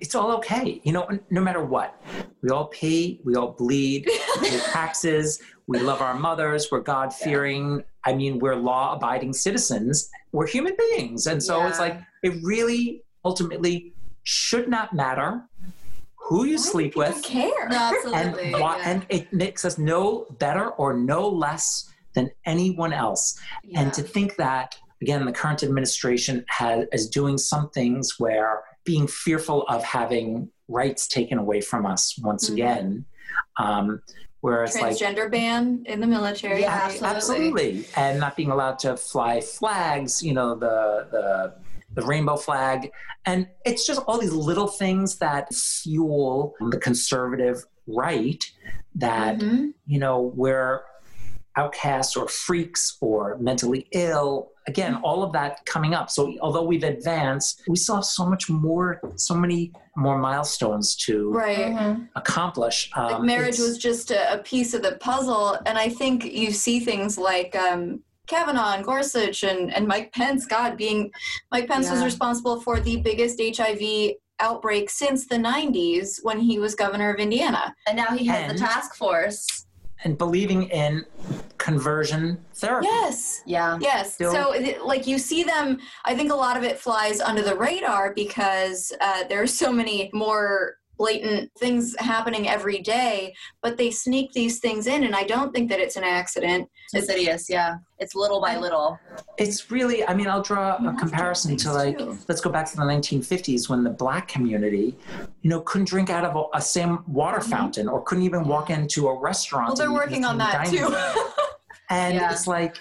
it's all okay. You know, no matter what, we all pay, we all bleed, we [LAUGHS] pay taxes, we love our mothers, we're God fearing. I mean, we're law abiding citizens. We're human beings, and so it's like it really ultimately should not matter who you Why sleep with care. No, and absolutely. why, yeah. and it makes us no better or no less than anyone else. Yeah. And to think that again, the current administration has is doing some things where being fearful of having rights taken away from us once Mhm. again. Um, whereas like Transgender ban in the military. Yeah, absolutely. absolutely and not being allowed to fly flags you know the the the rainbow flag and it's just all these little things that fuel the conservative right that Mhm. you know we're outcasts or freaks or mentally ill again all of that coming up so although we've advanced we still have so much more so many more milestones to Right. Mhm. accomplish like Um, marriage was just a, a piece of the puzzle and i think you see things like um, kavanaugh and gorsuch and, and mike pence god being mike pence was responsible for the biggest hiv outbreak since the 90s when he was governor of indiana And now he has And- the task force. and believing in conversion therapy yes Yeah. Yes. Still- So, like, you see them, I think a lot of it flies under the radar because uh, there are so many more blatant things happening every day, but they sneak these things in, and I don't think that it's an accident. It's insidious. Yeah. It's little by little. it's really i mean i'll draw a comparison to to like too. let's go back to the 1950s when the black community you know couldn't drink out of a, a same water Mhm. fountain or couldn't even walk into a restaurant Well, they're and working on that too. and Yeah. it's like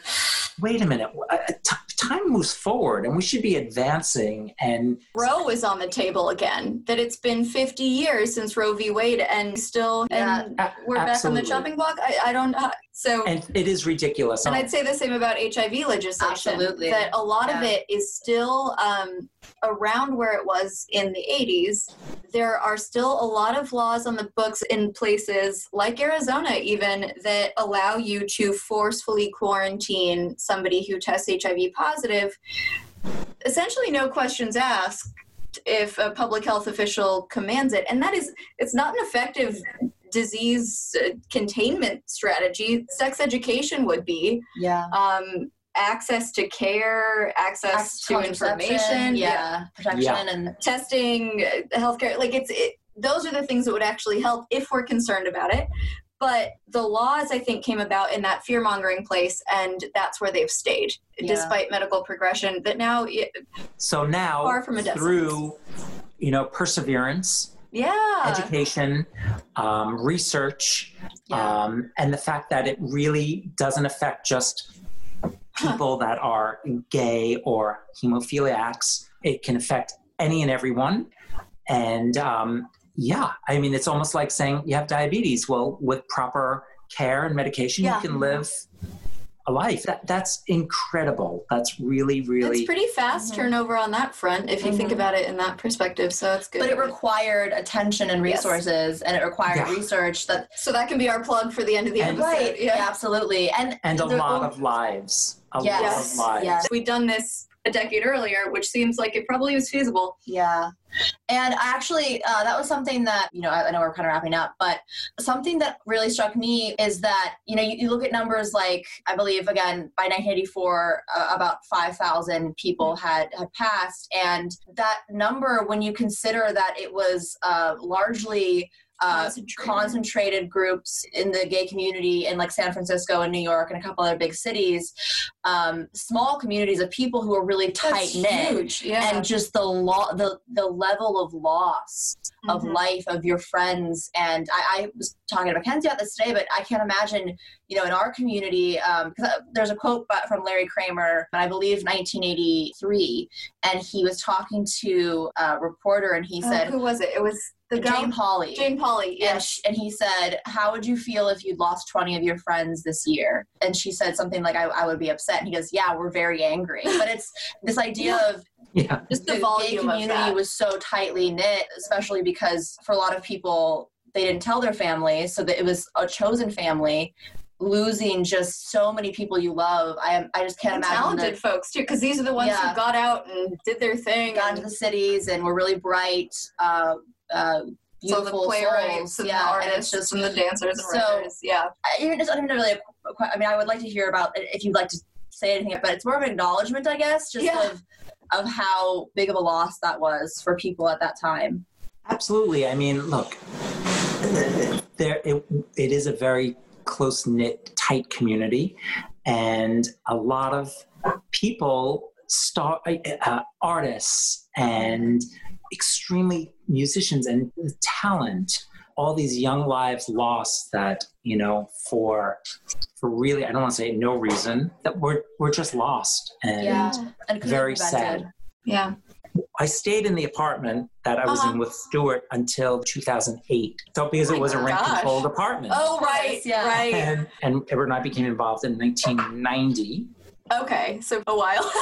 wait a minute uh, t- time moves forward and we should be advancing and Roe is on the table again. That it's been 50 years since Roe v. Wade, and still, Yeah. and A- we're back on the chopping block. I, I don't know. So, and it is ridiculous And I'd say the same about HIV legislation. Absolutely. That a lot of it is still um, around where it was in the 80s. There are still a lot of laws on the books in places like Arizona, even that allow you to forcefully quarantine somebody who tests HIV positive. Essentially, no questions asked if a public health official commands it. And that is, it's not an effective disease uh, containment strategy. Sex education would be Yeah. um, access to care, access to information, Yeah. Protection Yeah. and testing, uh, healthcare. Like it's it, those are the things that would actually help if we're concerned about it. But the laws, I think, came about in that fear mongering place, and that's where they've stayed, Yeah. despite medical progression. That now, y- so now Far from a death through you know perseverance yeah, education um, research Yeah. um, and the fact that it really doesn't affect just people that are gay or hemophiliacs. It can affect any and everyone. And um, yeah, I mean, it's almost like saying you have diabetes. Well, with proper care and medication, Yeah. you can live a life. That, that's incredible. That's really, really. it's pretty fast Mhm. turnover on that front if you think Mhm. about it in that perspective. So it's good. but it required attention and Yes. resources and it required Yeah. research that so that can be our plug for the end of the And- episode. right yeah. absolutely and and a the- lot of lives. A Yes. lot of lives. Yes. We've done this a decade earlier, which seems like it probably was feasible. Yeah. And actually, uh, that was something that, you know, I, I know we're kind of wrapping up, but something that really struck me is that, you know, you, you look at numbers like, I believe, again, by 1984, uh, about 5,000 people had, had passed. And that number, when you consider that it was uh, largely uh, Concentrated. concentrated groups in the gay community in like San Francisco and New York and a couple other big cities, um, small communities of people who are really tight knit. Yeah. and just the law the the level of loss of Mhm. life of your friends and I, I was talking to Mackenzie about this today but I can't imagine you know in our community um, 'cause, uh, there's a quote from Larry Kramer I believe 1983 and he was talking to a reporter and he Oh, said who was it? It was the gal- Jane Pauley Jane Pauley. and, Yes. sh- and he said, How would you feel if you'd lost 20 of your friends this year? And she said something like, I, I would be upset. And he goes, Yeah, we're very angry. But it's this idea of Yeah. Just the gay volume of community that. was so tightly knit, especially because for a lot of people, they didn't tell their families, so that it was a chosen family. Losing just so many people you love, I I just can't And imagine talented that folks too, because these are the ones Yeah. who got out and did their thing. got and into the cities and were really bright, uh, uh, so the beautiful playwrights souls. and yeah, the and artists it's just and the dancers and So- writers. Yeah. I just I don't even really. I mean, I would like to hear about if you'd like to say anything, but it's more of an acknowledgement, I guess, just Yeah. of of how big of a loss that was for people at that time. Absolutely. I mean, look, there it, it is a very close knit, tight community, and a lot of people, star uh, artists, and extremely musicians and talent. All these young lives lost that you know for for really I don't want to say no reason that we're we're just lost and Yeah. And it could've very sad. Yeah. I stayed in the apartment that I was Uh-huh. in with Stewart until 2008. So because Oh it my was a rent gosh. controlled apartment. Oh right. Yeah. Right. And, and Edward and I became involved in 1990. Okay. So a while. [LAUGHS]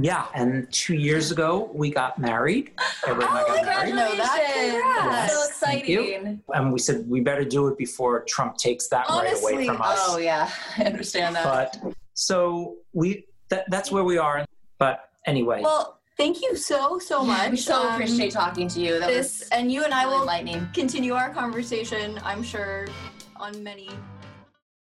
Yeah, and two years ago we got married. Edward and I got married. know that. Congrats. So Thank you. exciting. And we said we better do it before Trump takes that right away from us. Oh yeah, I understand that. But so we that, that's where we are. But anyway, well, thank you so so much. [LAUGHS] we so Um, appreciate talking to you. That this, was and you and I really will enlightening. continue our conversation. I'm sure on many.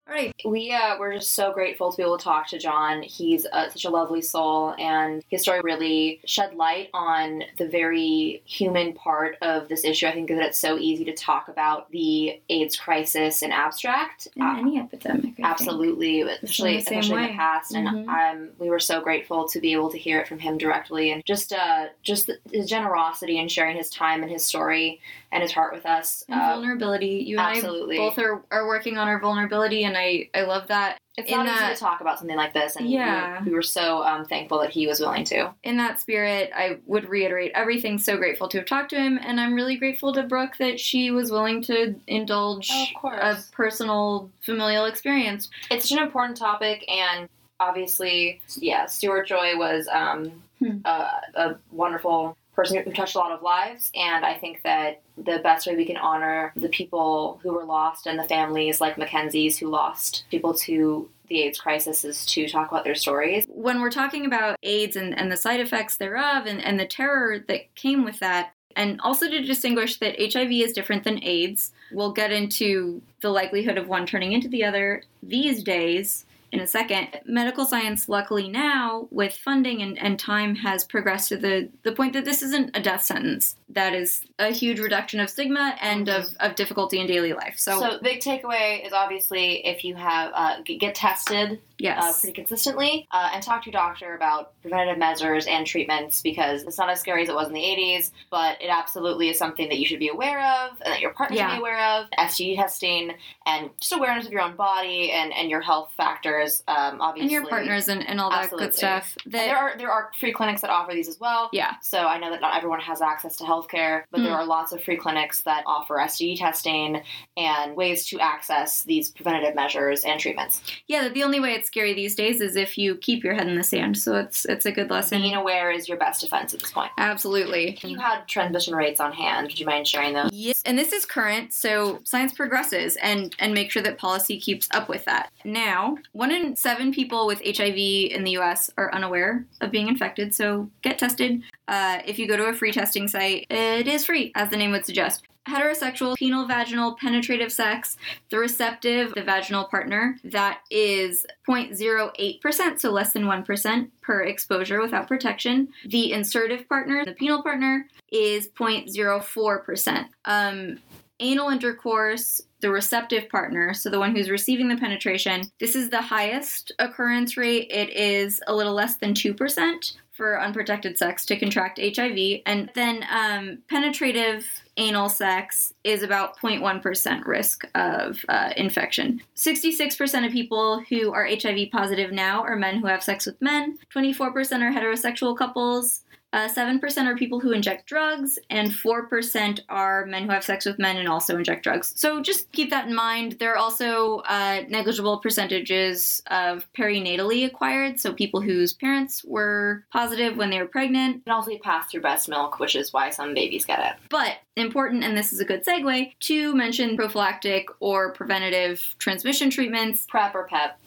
All right, we uh, we're just so grateful to be able to talk to John. He's uh, such a lovely soul, and his story really shed light on the very human part of this issue. I think that it's so easy to talk about the AIDS crisis in abstract. In Uh, any epidemic. I think. Absolutely, especially, the same especially in the past, and Mhm. um, we were so grateful to be able to hear it from him directly, and just uh, just his generosity in sharing his time and his story and his heart with us. And Uh, vulnerability. You and absolutely. I both are, are working on our vulnerability, and I, I love that. it's in not that- easy to talk about something like this, and Yeah. we, we were so um, thankful that he was willing to. In that spirit, I would reiterate everything. So grateful to have talked to him, and I'm really grateful to Brooke that she was willing to indulge Oh, a personal familial experience. It's such an important topic, and obviously, yeah, Stewart Joy was um, Hmm. a, a wonderful person who touched a lot of lives, and I think that the best way we can honor the people who were lost and the families like Mackenzie's who lost people to the AIDS crisis is to talk about their stories. when we're talking about AIDS and, and the side effects thereof and, and the terror that came with that, and also to distinguish that HIV is different than AIDS, we'll get into the likelihood of one turning into the other these days in a second. Medical science, luckily now, with funding and, and time, has progressed to the, the point that this isn't a death sentence. That is a huge reduction of stigma and of, of difficulty in daily life. So, So, big takeaway is obviously if you have uh, get tested yes. uh, pretty consistently uh, and talk to your doctor about preventative measures and treatments because it's not as scary as it was in the 80s, but it absolutely is something that you should be aware of and that your partner should be aware of. STD testing and just awareness of your own body and, and your health factors, um, obviously. and your partners and, and all that Absolutely. good stuff. That, there are there are free clinics that offer these as well. yeah. So I know that not everyone has access to healthcare, but there Mm. are lots of free clinics that offer STD testing and ways to access these preventative measures and treatments. Yeah, the only way it's scary these days is if you keep your head in the sand. So it's it's a good lesson. Being aware is your best defense at this point. Absolutely. You had transmission rates on hand, would you mind sharing those? Yes, and this is current, so science progresses and and make sure that policy keeps up with that. Now, one in seven people with HIV in the U.S. are unaware of being infected, so get tested. Uh, if you go to a free testing site, it is free, as the name would suggest. Heterosexual, penile, vaginal, penetrative sex, the receptive, the vaginal partner, that is 0.08%, so less than 1% per exposure without protection. The insertive partner, the penile partner, is 0.04%. Um, anal intercourse, the receptive partner, so the one who's receiving the penetration, this is the highest occurrence rate. It is a little less than 2% for unprotected sex to contract HIV. And then um, penetrative anal sex is about 0.1% risk of uh, infection. 66% of people who are HIV positive now are men who have sex with men, 24% are heterosexual couples. Uh, 7% are people who inject drugs, and 4% are men who have sex with men and also inject drugs. So just keep that in mind. There are also uh, negligible percentages of perinatally acquired, so people whose parents were positive when they were pregnant. And also be passed through breast milk, which is why some babies get it. But important, and this is a good segue, to mention prophylactic or preventative transmission treatments. PrEP or PEP.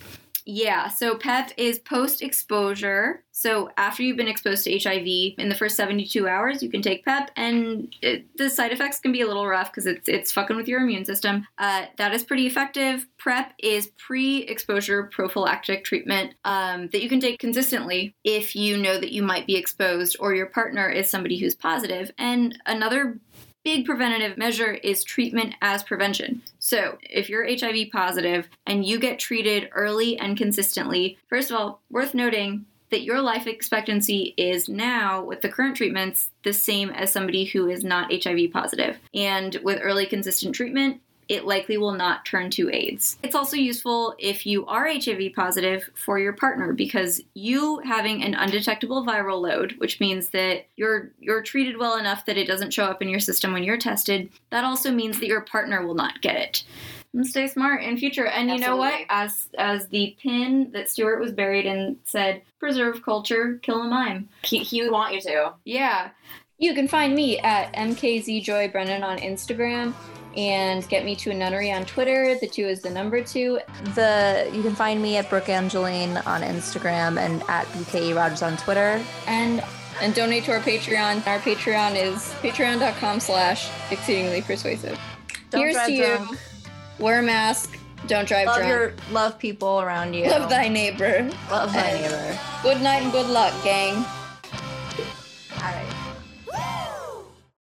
Yeah, so PEP is post exposure. So after you've been exposed to HIV, in the first 72 hours, you can take PEP, and it, the side effects can be a little rough because it's it's fucking with your immune system. Uh, that is pretty effective. PrEP is pre-exposure prophylactic treatment um, that you can take consistently if you know that you might be exposed or your partner is somebody who's positive. And another big preventative measure is treatment as prevention. So, if you're HIV positive and you get treated early and consistently, first of all, worth noting that your life expectancy is now, with the current treatments, the same as somebody who is not HIV positive. And with early consistent treatment, it likely will not turn to AIDS. It's also useful if you are HIV positive for your partner because you having an undetectable viral load, which means that you're you're treated well enough that it doesn't show up in your system when you're tested, that also means that your partner will not get it. And stay smart in future. And you know what? As as the pin that Stewart was buried in said, preserve culture, kill a mime. He, he would want you to. Yeah. You can find me at MKZJoyBrennan on Instagram and get me to a nunnery on Twitter. The two is the number two. The you can find me at Brooke Angeline on Instagram and at BKE Rogers on Twitter. And and donate to our Patreon. Our Patreon is patreon.com slash exceedingly persuasive. Don't Here's drive to you. drunk. Wear a mask. Don't drive Love drunk. your love people around you. Love thy neighbor. Love thy and- neighbor. Good night and good luck, gang.